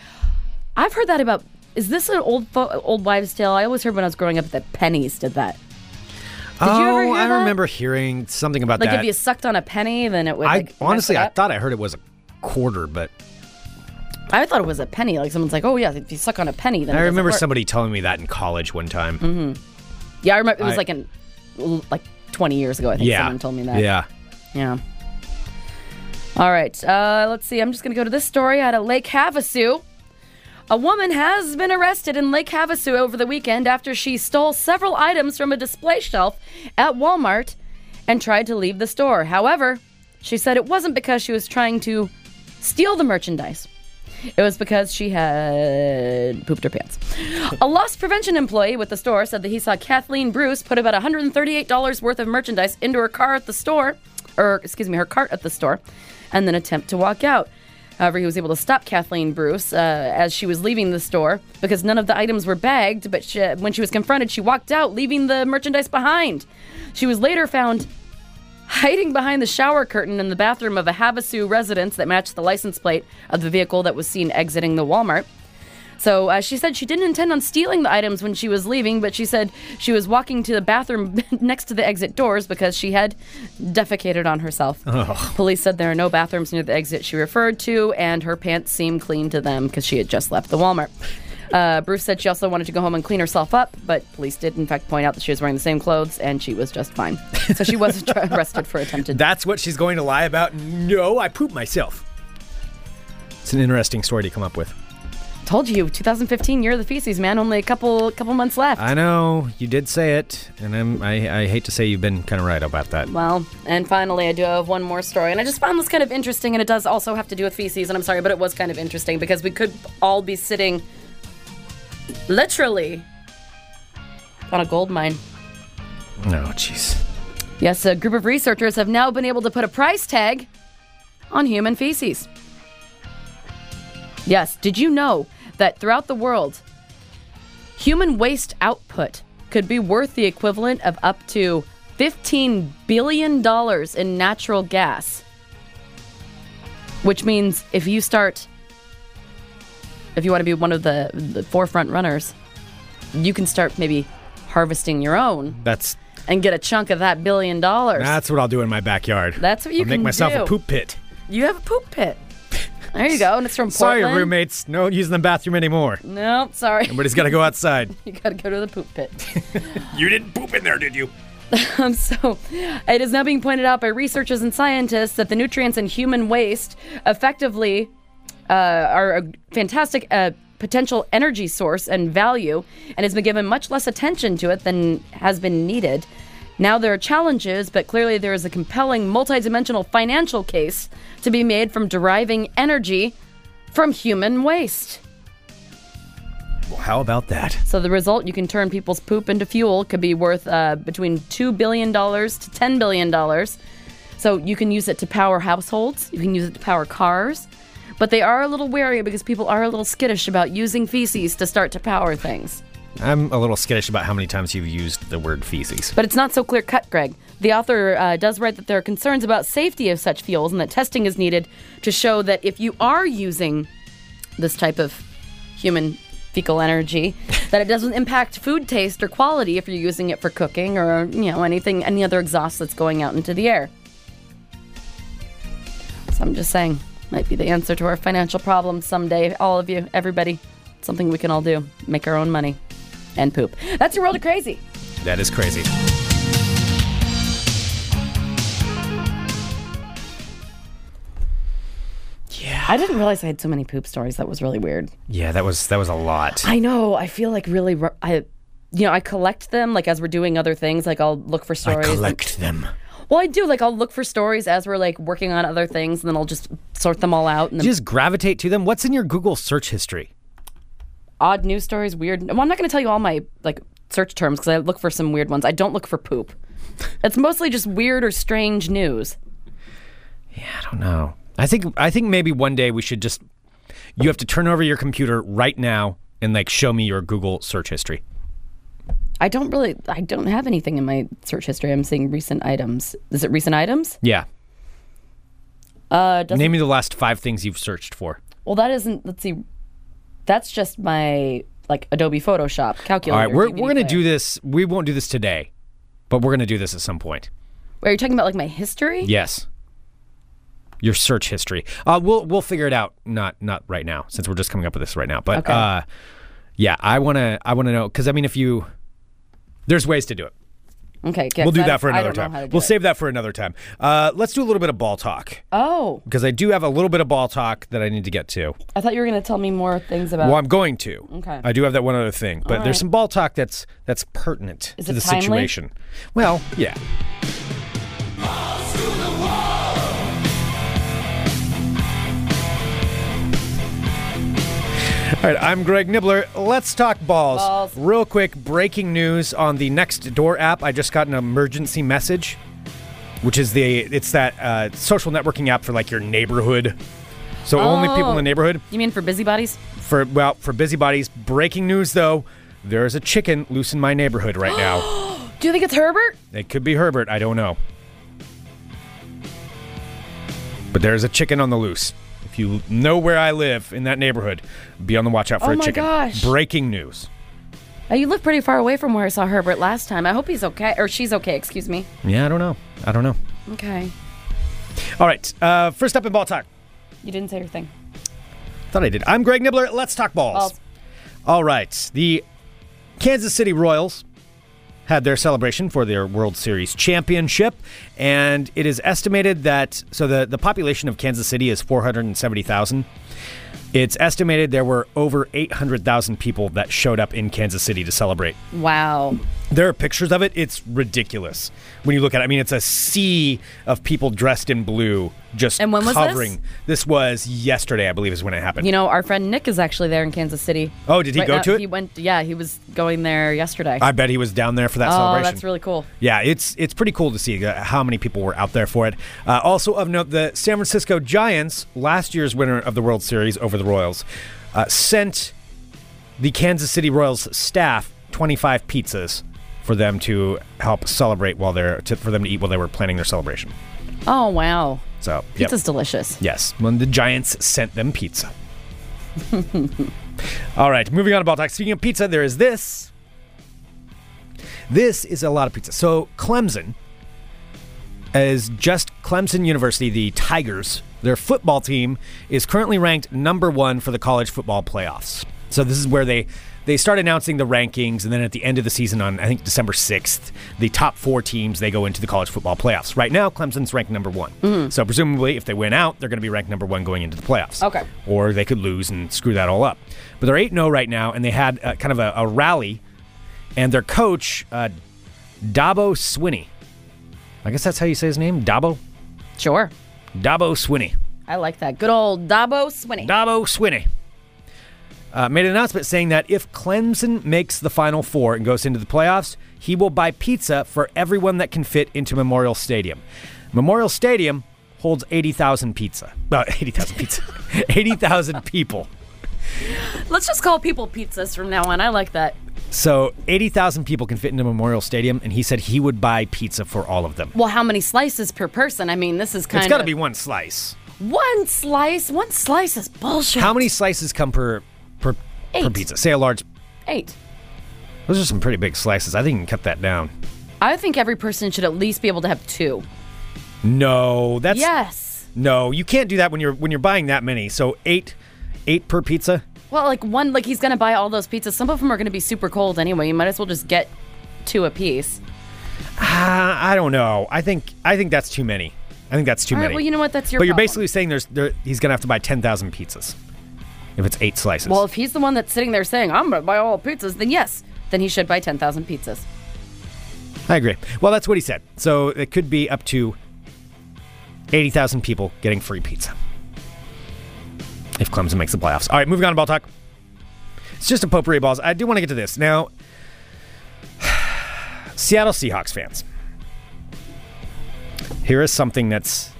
I've heard that about. Is this an old fo- old wives' tale? I always heard when I was growing up that pennies did that. Did oh, you ever hear I that? remember hearing something about Like that. Like if you sucked on a penny, then it would. I like, honestly, I thought I heard it was a quarter, but I thought it was a penny. Like someone's like, "Oh yeah, if you suck on a penny, then." I remember work." somebody telling me that in college one time. Mm-hmm. Yeah, I remember it was I- like in like 20 years ago. I think Yeah, someone told me that. Yeah. Yeah. All right. Uh, let's see. I'm just going to go to this story out of Lake Havasu. A woman has been arrested in Lake Havasu over the weekend after she stole several items from a display shelf at Walmart and tried to leave the store. However, she said it wasn't because she was trying to steal the merchandise. It was because she had pooped her pants. A loss prevention employee with the store said that he saw Kathleen Bruce put about $138 worth of merchandise into her car at the store, or excuse me, her cart at the store, and then attempt to walk out. However, he was able to stop Kathleen Bruce uh, as she was leaving the store because none of the items were bagged. But she, when she was confronted, she walked out, leaving the merchandise behind. She was later found hiding behind the shower curtain in the bathroom of a Havasu residence that matched the license plate of the vehicle that was seen exiting the Walmart. So uh, she said she didn't intend on stealing the items when she was leaving, but she said she was walking to the bathroom [LAUGHS] next to the exit doors because she had defecated on herself. Police said there are no bathrooms near the exit she referred to, and her pants seemed clean to them because she had just left the Walmart. Uh, Bruce said she also wanted to go home and clean herself up, but police did, in fact, point out that she was wearing the same clothes and she was just fine. So she was [LAUGHS] arrested for attempted That's what she's going to lie about? No, I pooped myself. It's an interesting story to come up with. Told you, 2015 year of the feces, man. Only a couple couple months left. I know you did say it, and I'm, I, I hate to say you've been kind of right about that. well, and finally, I do have one more story, and I just found this kind of interesting, and it does also have to do with feces. And I'm sorry, but it was kind of interesting because we could all be sitting, literally, on a gold mine. No, jeez. Yes, a group of researchers have now been able to put a price tag on human feces. Yes, did you know that throughout the world, human waste output could be worth the equivalent of up to $15 billion in natural gas? Which means if you start, if you want to be one of the, the forefront runners, you can start maybe harvesting your own That's and get a chunk of that billion dollars. that's what I'll do in my backyard. That's what you I'll make myself do. a poop pit. You have a poop pit. There you go, and it's from [LAUGHS] Sorry, Portland. roommates. No using the bathroom anymore. No, sorry. Everybody's got to go outside. [LAUGHS] You gotta go to the poop pit. [LAUGHS] you didn't poop in there, did you? Um, so, it is now being pointed out by researchers and scientists that the nutrients in human waste effectively uh, are a fantastic uh, potential energy source and value, and has been given much less attention to it than has been needed. Now there are challenges, but clearly there is a compelling multidimensional financial case to be made from deriving energy from human waste. Well, how about that? So the result, you can turn people's poop into fuel, could be worth uh, between $2 billion to $10 billion. So you can use it to power households, you can use it to power cars. But they are a little wary because people are a little skittish about using feces to start to power things. I'm a little skittish about how many times you've used the word feces. But it's not so clear cut, Greg. The author uh, does write that there are concerns about safety of such fuels and that testing is needed to show that if you are using this type of human fecal energy, [LAUGHS] that it doesn't impact food taste or quality if you're using it for cooking or you know anything, any other exhaust that's going out into the air. So I'm just saying, might be the answer to our financial problems someday. All of you, everybody, something we can all do: make our own money and poop. That's your world of crazy. That is crazy. Yeah. I didn't realize I had so many poop stories. That was really weird. Yeah, that was that was a lot. I know. I feel like really. I, you know, I collect them like as we're doing other things. Like I'll look for stories. I stories. collect them. Well, I do. Like I'll look for stories as we're like working on other things, and then I'll just sort them all out. And You then just gravitate to them. What's in your Google search history? odd news stories, weird. Well, I'm not going to tell you all my like search terms because I look for some weird ones. I don't look for poop. It's mostly just weird or strange news. Yeah, I don't know. I think I think maybe one day we should just you have to turn over your computer right now and like show me your Google search history. I don't really. I don't have anything in my search history. I'm seeing recent items. Is it recent items? Yeah. Uh, Name me the last five things you've searched for. well, that isn't. Let's see. That's just my like Adobe Photoshop calculator. All right, we're, DVD we're going to player. do this. We won't do this today, but we're going to do this at some point. Wait, are you talking about like my history? Yes. Your search history. Uh, we'll we'll figure it out. Not not right now, since we're just coming up with this right now. But Okay. uh, yeah, I wanna I wanna know because I mean, if you there's ways to do it. Okay, yeah, We'll do that for another time. how to do We'll it. save that for another time. Uh, let's do a little bit of ball talk Oh, because I do have a little bit of ball talk that I need to get to. I thought you were going to tell me more things about. Well, I'm going to. Okay. I do have that one other thing, but All there's some ball talk that's that's pertinent Is to the timely? situation. Well, yeah. All right, I'm Greg Nibler. Let's talk balls. Balls. Real quick, breaking news on the Next Door app. I just got an emergency message, which is the it's that uh, social networking app for like your neighborhood. So only people in Oh. the neighborhood you mean for busybodies? for well for busybodies. Breaking news though, there is a chicken loose in my neighborhood right now. [GASPS] Do you think it's Herbert? it could be Herbert. I don't know, but there's a chicken on the loose. If you know where I live in that neighborhood, be on the watch out for Oh a my chicken. gosh. Breaking news. You live pretty far away from where I saw Herbert last time. I hope he's okay, or she's okay. Excuse me. Yeah, I don't know. I don't know. Okay. All right. Uh, first up in ball talk. You didn't say your thing. Thought I did. I'm Greg Nibler. Let's talk balls. Balls. All right. The Kansas City Royals had their celebration for their World Series championship, and it is estimated that so the, the population of Kansas City is 470,000. It's estimated there were over 800,000 people that showed up in Kansas City to celebrate. Wow. There are pictures of it. It's ridiculous when you look at it. I mean, it's a sea of people dressed in blue just And when was this? covering. This? was yesterday, I believe, is when it happened. You know, our friend Nick is actually there in Kansas City. Oh, did he Right go now- to it? He went. Yeah, he was going there yesterday. I bet he was down there for that celebration. oh, celebration. that's really cool. Yeah, it's it's pretty cool to see uh, how many people were out there for it. Uh, also of note, the San Francisco Giants, last year's winner of the World Series over the Royals, uh, sent the Kansas City Royals staff 25 pizzas for them to help celebrate while they're to, for them to eat while they were planning their celebration. Oh wow, So yep. pizza's delicious. Yes, when the Giants sent them pizza. [LAUGHS] All right, moving on about talk. Speaking of pizza, there is this. This is a lot of pizza. So Clemson is just Clemson University, the Tigers. Their football team is currently ranked number one for the college football playoffs. So this is where they they start announcing the rankings, and then at the end of the season, on I think December sixth, the top four teams they go into the college football playoffs. Right now, Clemson's ranked number one. So presumably, if they win out, they're going to be ranked number one going into the playoffs. Okay. Or they could lose and screw that all up. But they're eight 0 right now, and they had uh, kind of a, a rally, and their coach, uh, Dabo Swinney. I guess that's how you say his name, Dabo. Sure, Dabo Swinney. I like that. Good old Dabo Swinney. Dabo Swinney uh, made an announcement saying that if Clemson makes the Final Four and goes into the playoffs, he will buy pizza for everyone that can fit into Memorial Stadium. Memorial Stadium holds 80,000 pizza. Well, [LAUGHS] 80,000 pizza. [LAUGHS] 80,000 people. Let's just call people pizzas from now on. I like that. So 80,000 people can fit into Memorial Stadium, and he said he would buy pizza for all of them. Well, how many slices per person? I mean, this is kind It's of It's got to be one slice. one slice. One slice is bullshit. How many slices come per Eight. pizza? Say a large. Eight. Those are some pretty big slices. I think you can cut that down. I think every person should at least be able to have two. No, that's yes. No, you can't do that when you're when you're buying that many. So eight, eight per pizza. Well, like one, like he's gonna buy all those pizzas. Some of them are gonna be super cold anyway. You might as well just get two a piece. Uh, I don't know. I think I think that's too many. I think that's too All right. many. Well, you know what? That's your. but you're basically saying there's there, he's gonna have to buy ten thousand pizzas if it's eight slices. Well, if he's the one that's sitting there saying I'm gonna buy all pizzas, then yes, then he should buy ten thousand pizzas. I agree. Well, that's what he said. So it could be up to eighty thousand people getting free pizza if Clemson makes the playoffs. All right, moving on to ball talk. It's just a potpourri of balls. I do want to get to this now. [SIGHS] Seattle Seahawks fans. Here is something that's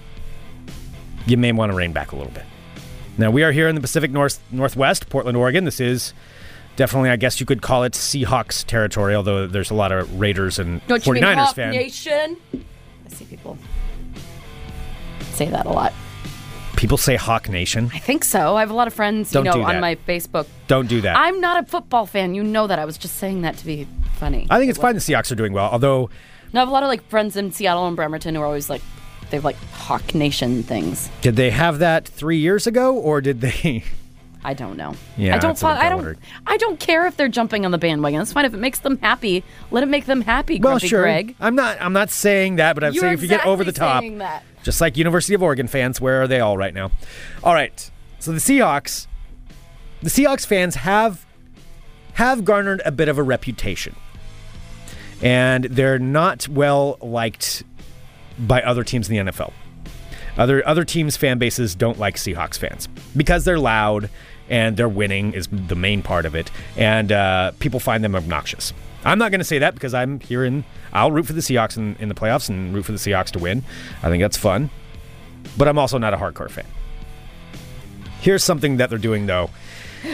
you may want to rein back a little bit. Now we are here in the Pacific North Northwest, Portland, Oregon. This is Definitely, I guess you could call it Seahawks territory, although there's a lot of Raiders and Don't you 49ers fans. Nation? I see people say that a lot. People say Hawk Nation. I think so. I have a lot of friends, Don't you know, on my Facebook. Don't do that. I'm not a football fan. You know that. I was just saying that to be funny. I think it's fine the Seahawks are doing well, although No, I have a lot of like friends in Seattle and Bremerton who are always like, they have like Hawk Nation things. did they have that three years ago or did they? [LAUGHS] I don't know. Yeah, I don't. that's fo- I don't. I don't care if they're jumping on the bandwagon. It's fine if it makes them happy. Let it make them happy. Well, Grumpy sure. Greg. I'm not. I'm not saying that, but I'm You're saying if you get over the top, that. just like University of Oregon fans, where are they all right now? All right. So the Seahawks, the Seahawks fans have have garnered a bit of a reputation, and they're not well liked by other teams in the NFL. Other other teams' fan bases don't like Seahawks fans because they're loud and they're winning is the main part of it, and uh, people find them obnoxious. I'm not going to say that because I'm here in. I'll root for the Seahawks in, in the playoffs and root for the Seahawks to win. I think that's fun, but I'm also not a hardcore fan. Here's something that they're doing though.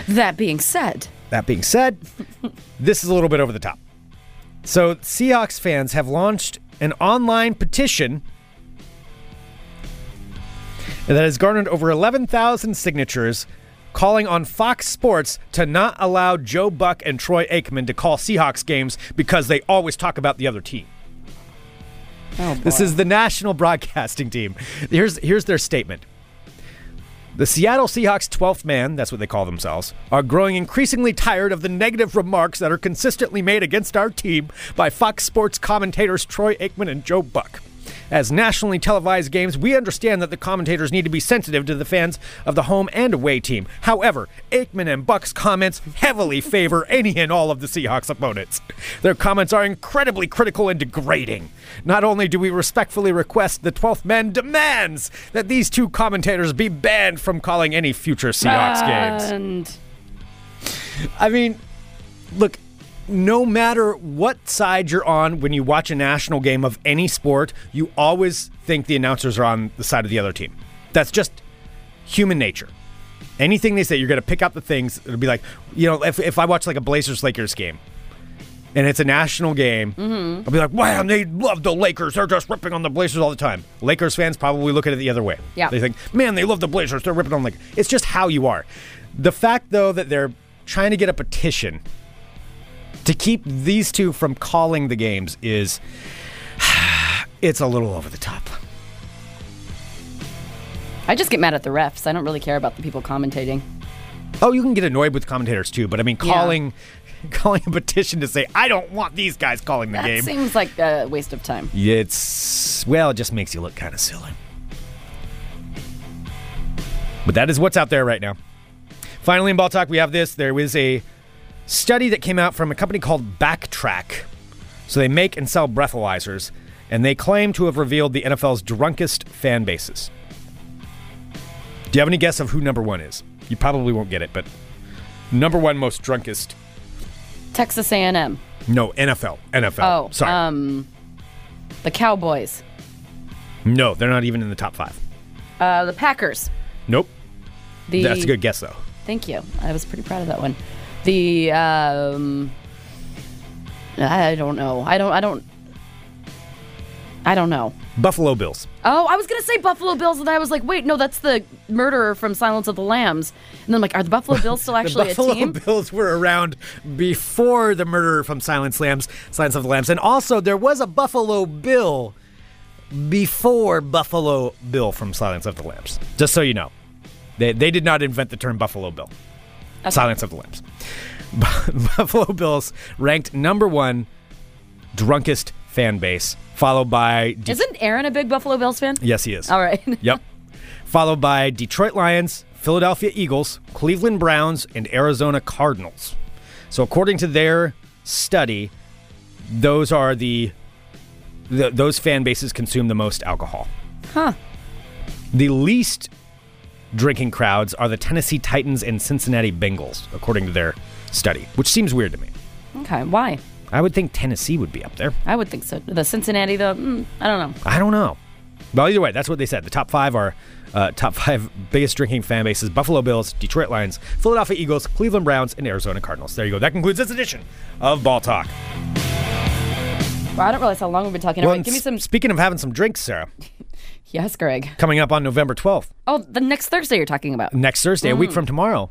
That being said, That being said, [LAUGHS] this is a little bit over the top. So, Seahawks fans have launched an online petition that has garnered over 11,000 signatures calling on Fox Sports to not allow Joe Buck and Troy Aikman to call Seahawks games because they always talk about the other team. oh This is the national [LAUGHS] broadcasting team. Here's here's their statement. The Seattle Seahawks 12th man, that's what they call themselves, are growing increasingly tired of the negative remarks that are consistently made against our team by Fox Sports commentators Troy Aikman and Joe Buck. As nationally televised games, we understand that the commentators need to be sensitive to the fans of the home and away team. However, Aikman and Buck's comments heavily favor any and all of the Seahawks opponents. Their comments are incredibly critical and degrading. Not only do we respectfully request the 12th man demands that these two commentators be banned from calling any future Seahawks games. And I mean, look, no matter what side you're on when you watch a national game of any sport, you always think the announcers are on the side of the other team. That's just human nature. Anything they say, you're going to pick up the things. It'll be like, you know, if, if I watch like a Blazers Lakers game and it's a national game, mm-hmm. I'll be like, wow, they love the Lakers. They're just ripping on the Blazers all the time. Lakers fans probably look at it the other way. Yeah. They think, man, they love the Blazers. They're ripping on like it's just how you are. The fact though that they're trying to get a petition to keep these two from calling the games is [SIGHS] it's a little over the top. I just get mad at the refs. I don't really care about the people commentating. Oh, you can get annoyed with commentators too, but I mean Yeah. calling [LAUGHS] calling a petition to say I don't want these guys calling the game. That game. seems like a waste of time. It's well, it just makes you look kind of silly. But that is what's out there right now. Finally, in ball talk, we have this. There was a study that came out from a company called BACtrack. So they make and sell breathalyzers, and they claim to have revealed the NFL's drunkest fan bases. Do you have any guess of who number one is? You probably won't get it, but number one most drunkest. Texas A&M. No, NFL. NFL. Oh, sorry. um, the Cowboys. no, they're not even in the top five. Uh, the Packers. Nope. The That's a good guess, though. Thank you. I was pretty proud of that one. The um, I don't know. I don't. I don't. I don't know. Buffalo Bills. Oh, I was gonna say Buffalo Bills, and I was like, wait, no, that's the murderer from Silence of the Lambs. And then I'm like, are the Buffalo [LAUGHS] Bills still actually the a Buffalo team? Bills were around before the murderer from Silence Lambs, Silence of the Lambs, and also there was a Buffalo Bill before Buffalo Bill from Silence of the Lambs. Just so you know, they they did not invent the term Buffalo Bill. Silence of the Lambs. [LAUGHS] Buffalo Bills ranked number one drunkest fan base, followed by De- Isn't Aaron a big Buffalo Bills fan? yes he is. All right. [LAUGHS] Yep. Followed by Detroit Lions, Philadelphia Eagles, Cleveland Browns, and Arizona Cardinals. So according to their study, those are the, the those fan bases consume the most alcohol. Huh. The least drinking crowds are the Tennessee Titans and Cincinnati Bengals, according to their study, which seems weird to me. Okay. Why? I would think Tennessee would be up there. I would think so. The Cincinnati, though, mm, I don't know. I don't know. Well, either way, that's what they said. The top five are Uh, top five [LAUGHS] biggest drinking fan bases Buffalo Bills, Detroit Lions, Philadelphia Eagles, Cleveland Browns, and Arizona Cardinals. There you go. That concludes this edition of Ball Talk. Wow, I don't realize how long we've been talking. Well, right, give me some. Speaking of having some drinks, Sarah, [LAUGHS] Yes, Greg. coming up on November 12th, Oh, the next Thursday you're talking about. next Thursday, a week from tomorrow,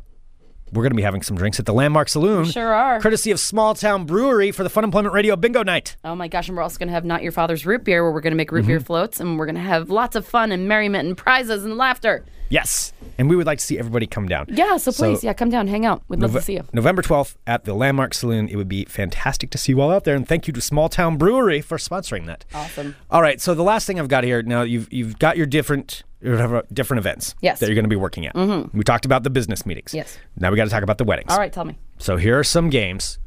we're going to be having some drinks at the Landmark Saloon. Sure are. Courtesy of Small Town Brewery for the Fun Employment Radio Bingo Night. Oh my gosh, and we're also going to have Not Your Father's Root Beer, where we're going to make root beer Mm-hmm. floats, and we're going to have lots of fun and merriment and prizes and laughter. Yes. And we would like to see everybody come down. Yeah, so So- please, yeah, come down, hang out. We'd love to see you. November 12th at the Landmark Saloon. It would be fantastic to see you all out there. And thank you to Small Town Brewery for sponsoring that. Awesome. All right. So the last thing I've got here now, you've you've got your different different events Yes. that you're going to be working at. Mm-hmm. We talked about the business meetings. Yes. Now we got to talk about the weddings. All right, tell me. So here are some games,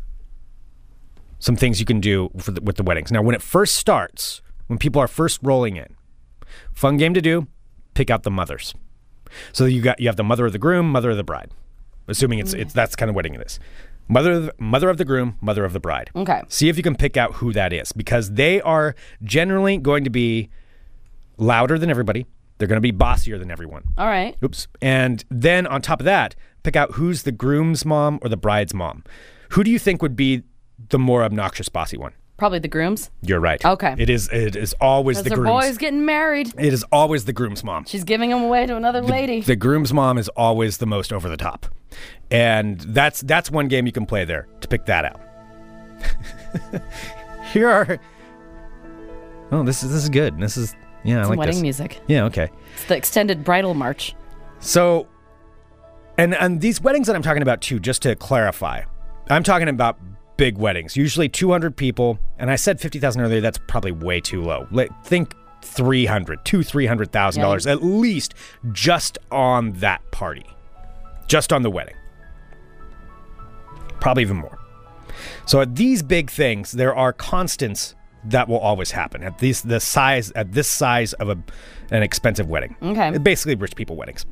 some things you can do the, with the weddings. Now, when it first starts, when people are first rolling in, fun game to do: pick out the mothers. So you got you have the mother of the groom, mother of the bride. Assuming it's it's that's kind of wedding it is. Mother of the, mother of the groom, mother of the bride. Okay. See if you can pick out who that is because they are generally going to be louder than everybody. They're going to be bossier than everyone. All right. Oops. And then on top of that, pick out who's the groom's mom or the bride's mom. Who do you think would be the more obnoxious bossy one? Probably the grooms. You're right. Okay. It is it is always Because the groom's. boy's getting married. It is always the groom's mom. She's giving him away to another lady. The groom's mom is always the most over the top. And that's that's one game you can play there to pick that out. [LAUGHS] Here are Oh, this is this is good. This is yeah, I like wedding this. music. Yeah, okay. It's the extended bridal march. So, and and these weddings that I'm talking about too, just to clarify, I'm talking about big weddings, usually 200 people, and I said 50,000 earlier. That's probably way too low. Think 300, two, three hundred thousand dollars at least just on that party, just on the wedding. Probably even more. So at these big things, there are constants that will always happen at these the size at this size of a an expensive wedding. Okay. basically rich people weddings,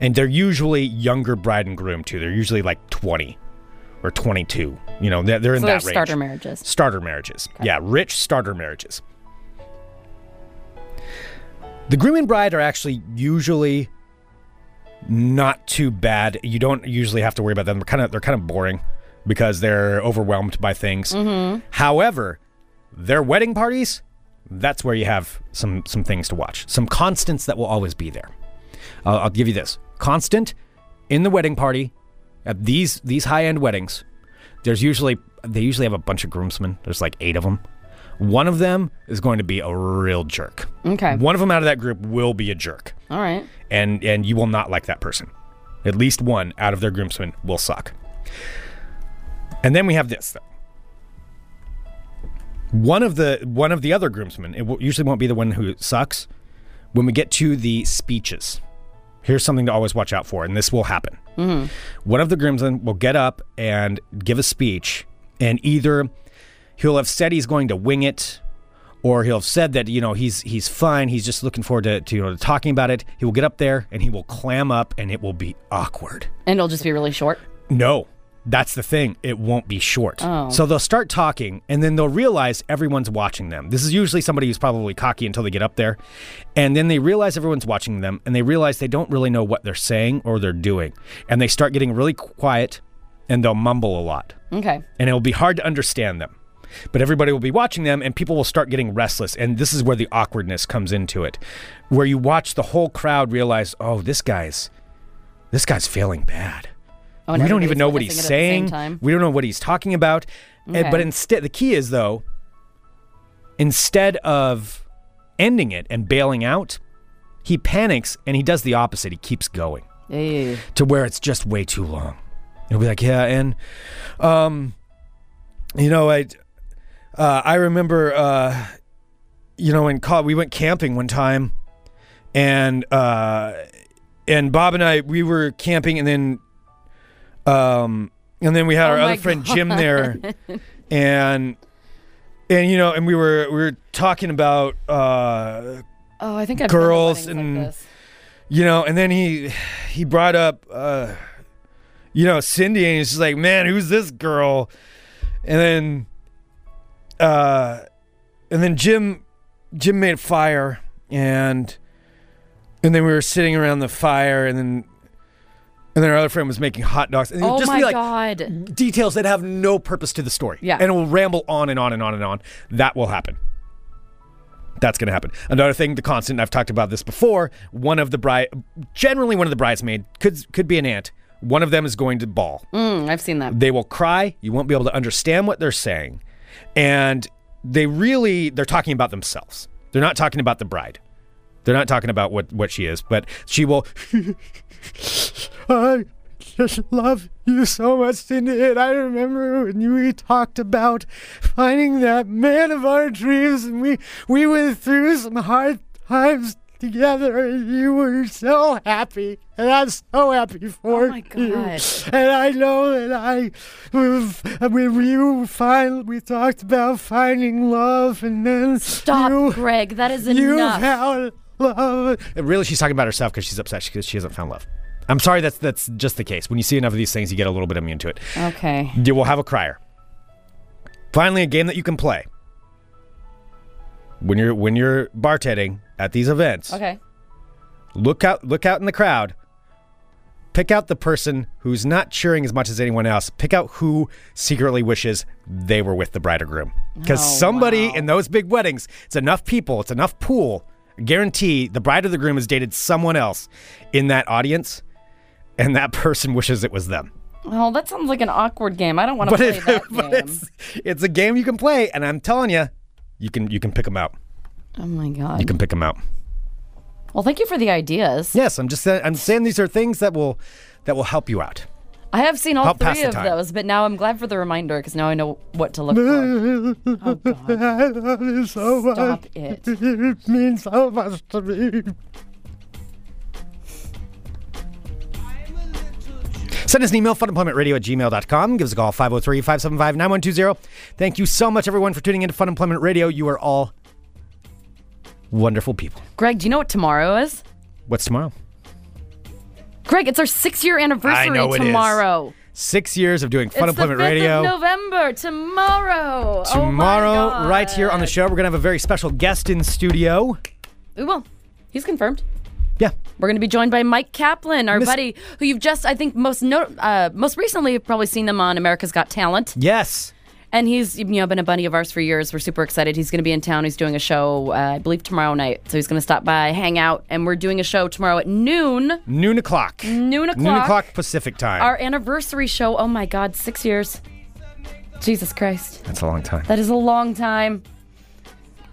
and they're usually younger bride and groom too. They're usually like twenty or twenty two. You know, they're, they're in So that they're range. starter marriages. Starter marriages. Yeah, rich starter marriages. The groom and bride are actually usually not too bad. You don't usually have to worry about them. They're kind of they're kind of boring because they're overwhelmed by things. However, their wedding parties, that's where you have some some things to watch. Some constants that will always be there. Uh, I'll give you this constant in the wedding party at these these high end weddings. There's usually they usually have a bunch of groomsmen. There's like eight of them. One of them is going to be a real jerk. Okay. One of them out of that group will be a jerk, All right. and and you will not like that person. At least one out of their groomsmen will suck. And then we have this. Though. One of the one of the other groomsmen, it will, usually won't be the one who sucks. When we get to the speeches, here's something to always watch out for, and this will happen. Mm-hmm. One of the groomsmen will get up and give a speech, and either he'll have said he's going to wing it, or he'll have said that you know he's he's fine. He's just looking forward to, to you know talking about it. He will get up there and he will clam up, and it will be awkward. And it'll just be really short. No, that's the thing. It won't be short. Oh. So they'll start talking and then they'll realize everyone's watching them. This is usually somebody who's probably cocky until they get up there. And then they realize everyone's watching them and they realize they don't really know what they're saying or they're doing. And they start getting really quiet and they'll mumble a lot. Okay. And it'll be hard to understand them. But everybody will be watching them and people will start getting restless. And this is where the awkwardness comes into it. Where you watch the whole crowd realize, oh, this guy's this guy's failing bad Oh, we don't even know what he's witnessing it at the same saying. We don't know what he's talking about. And- Okay. but instead, the key is though, instead of ending it and bailing out, he panics and he does the opposite. He keeps going Ew. to where it's just way too long. He'll be like, yeah, and um, you know, I uh, I remember, uh, you know, in col- we went camping one time, and uh, and Bob and I we were camping, and then um, and then we had Oh our other friend Jim there, and and you know, and we were we were talking about uh, Oh, I think I've Girls been to weddings and- like you know, and then he he brought up uh you know Cindy and he's just like, "Man, who's this girl?" And then uh and then Jim Jim made a fire and and then we were sitting around the fire, and then and then our other friend was making hot dogs. And it would Oh just my be like god. details that have no purpose to the story. Yeah. and it will ramble on and on and on and on. That will happen. That's going to happen. Another thing, the constant. I've talked about this before. One of the bride, generally one of the bridesmaid could could be an aunt. One of them is going to ball. Mm, I've seen that. They will cry. You won't be able to understand what they're saying. And they really they're talking about themselves. They're not talking about the bride. They're not talking about what what she is, but she will [LAUGHS] I just love you so much, Cindy. And I remember when we talked about finding that man of our dreams, and we we went through some hard times together, and you were so happy, and I'm so happy for Oh my you. God. And I know that I, when we find, we talked about finding love, and then Stop, you, Greg. That is you enough. found love. And really, she's talking about herself because she's upset because she hasn't found love. I'm sorry, that's that's just the case. When you see enough of these things, you get a little bit immune to it. Okay. You will have a crier. Finally, a game that you can play when you're when you're bartending at these events. Okay. Look out! Look out in the crowd. Pick out the person who's not cheering as much as anyone else. Pick out who secretly wishes they were with the bride or groom. Because Oh, somebody wow. in those big weddings, it's enough people, it's enough pool. Guarantee the bride or the groom has dated someone else in that audience, and that person [LAUGHS] wishes it was them. Oh, that sounds like an awkward game. I don't want to play it, that [LAUGHS] game. it's it's a game you can play, and I'm telling you, you can you can pick them out. Oh my god. You can pick them out. Well, thank you for the ideas. Yes, I'm just saying, I'm saying these are things that will that will help you out. I have seen all Help pass three the of time. those, but now I'm glad for the reminder because now I know what to look for. Oh god. I love you so Stop it. It means so much to me. Send us an email, funemploymentradio at gmail.com. Give us a call, 503 575 9120. Thank you so much, everyone, for tuning into Fun Employment Radio. You are all wonderful people. Greg, do you know what tomorrow is? What's tomorrow? Greg, it's our six year anniversary know it is. tomorrow. Six years of doing Fun it's Employment the 5th Radio. of November. Tomorrow. Oh my Tomorrow, God. right here on the show, we're going to have a very special guest in studio. We will. He's confirmed. Yeah. We're going to be joined by Mike Kaplan, our Miss- buddy, who you've just, I think, most no, uh, most recently probably seen him on America's Got Talent, Yes. And he's you know been a buddy of ours for years. We're super excited. He's going to be in town. He's doing a show, uh, I believe, tomorrow night. So he's going to stop by, hang out, and we're doing a show tomorrow at noon. Noon o'clock. Noon o'clock. Noon o'clock Pacific time. Our anniversary show. Oh my God, six years. Jesus Christ, That's a long time. that is a long time.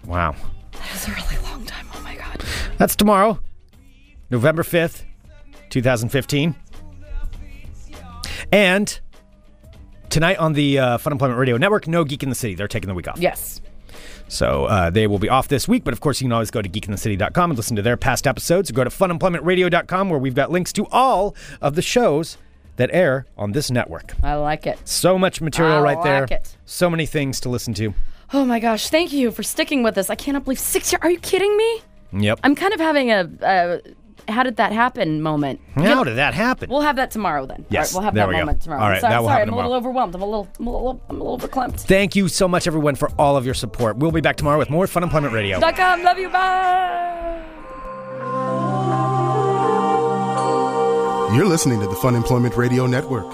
Wow. That is a really long time. Oh my God. That's tomorrow, November 5th, 2015. And tonight on the uh, Fun Employment Radio Network, no Geek in the City. They're taking the week off. Yes. So uh, they will be off this week, but of course, you can always go to geekinthecity.com and listen to their past episodes. Or go to funemploymentradio.com where we've got links to all of the shows that air on this network. I like it. So much material I right there. like it. So many things to listen to. Oh my gosh, thank you for sticking with us. I cannot believe six years. Are you kidding me? Yep. I'm kind of having a uh, how did that happen moment. How did that happen? We'll have that tomorrow then. Yes, All right, we'll have there that we go. moment tomorrow. All right, sorry, that will sorry happen I'm a little tomorrow. overwhelmed. I'm a little, I'm a little, I'm a little verklempt. Thank you so much, everyone, for all of your support. We'll be back tomorrow with more Fun Employment Radio. Dot com. Love you. Bye. You're listening to the Fun Employment Radio Network.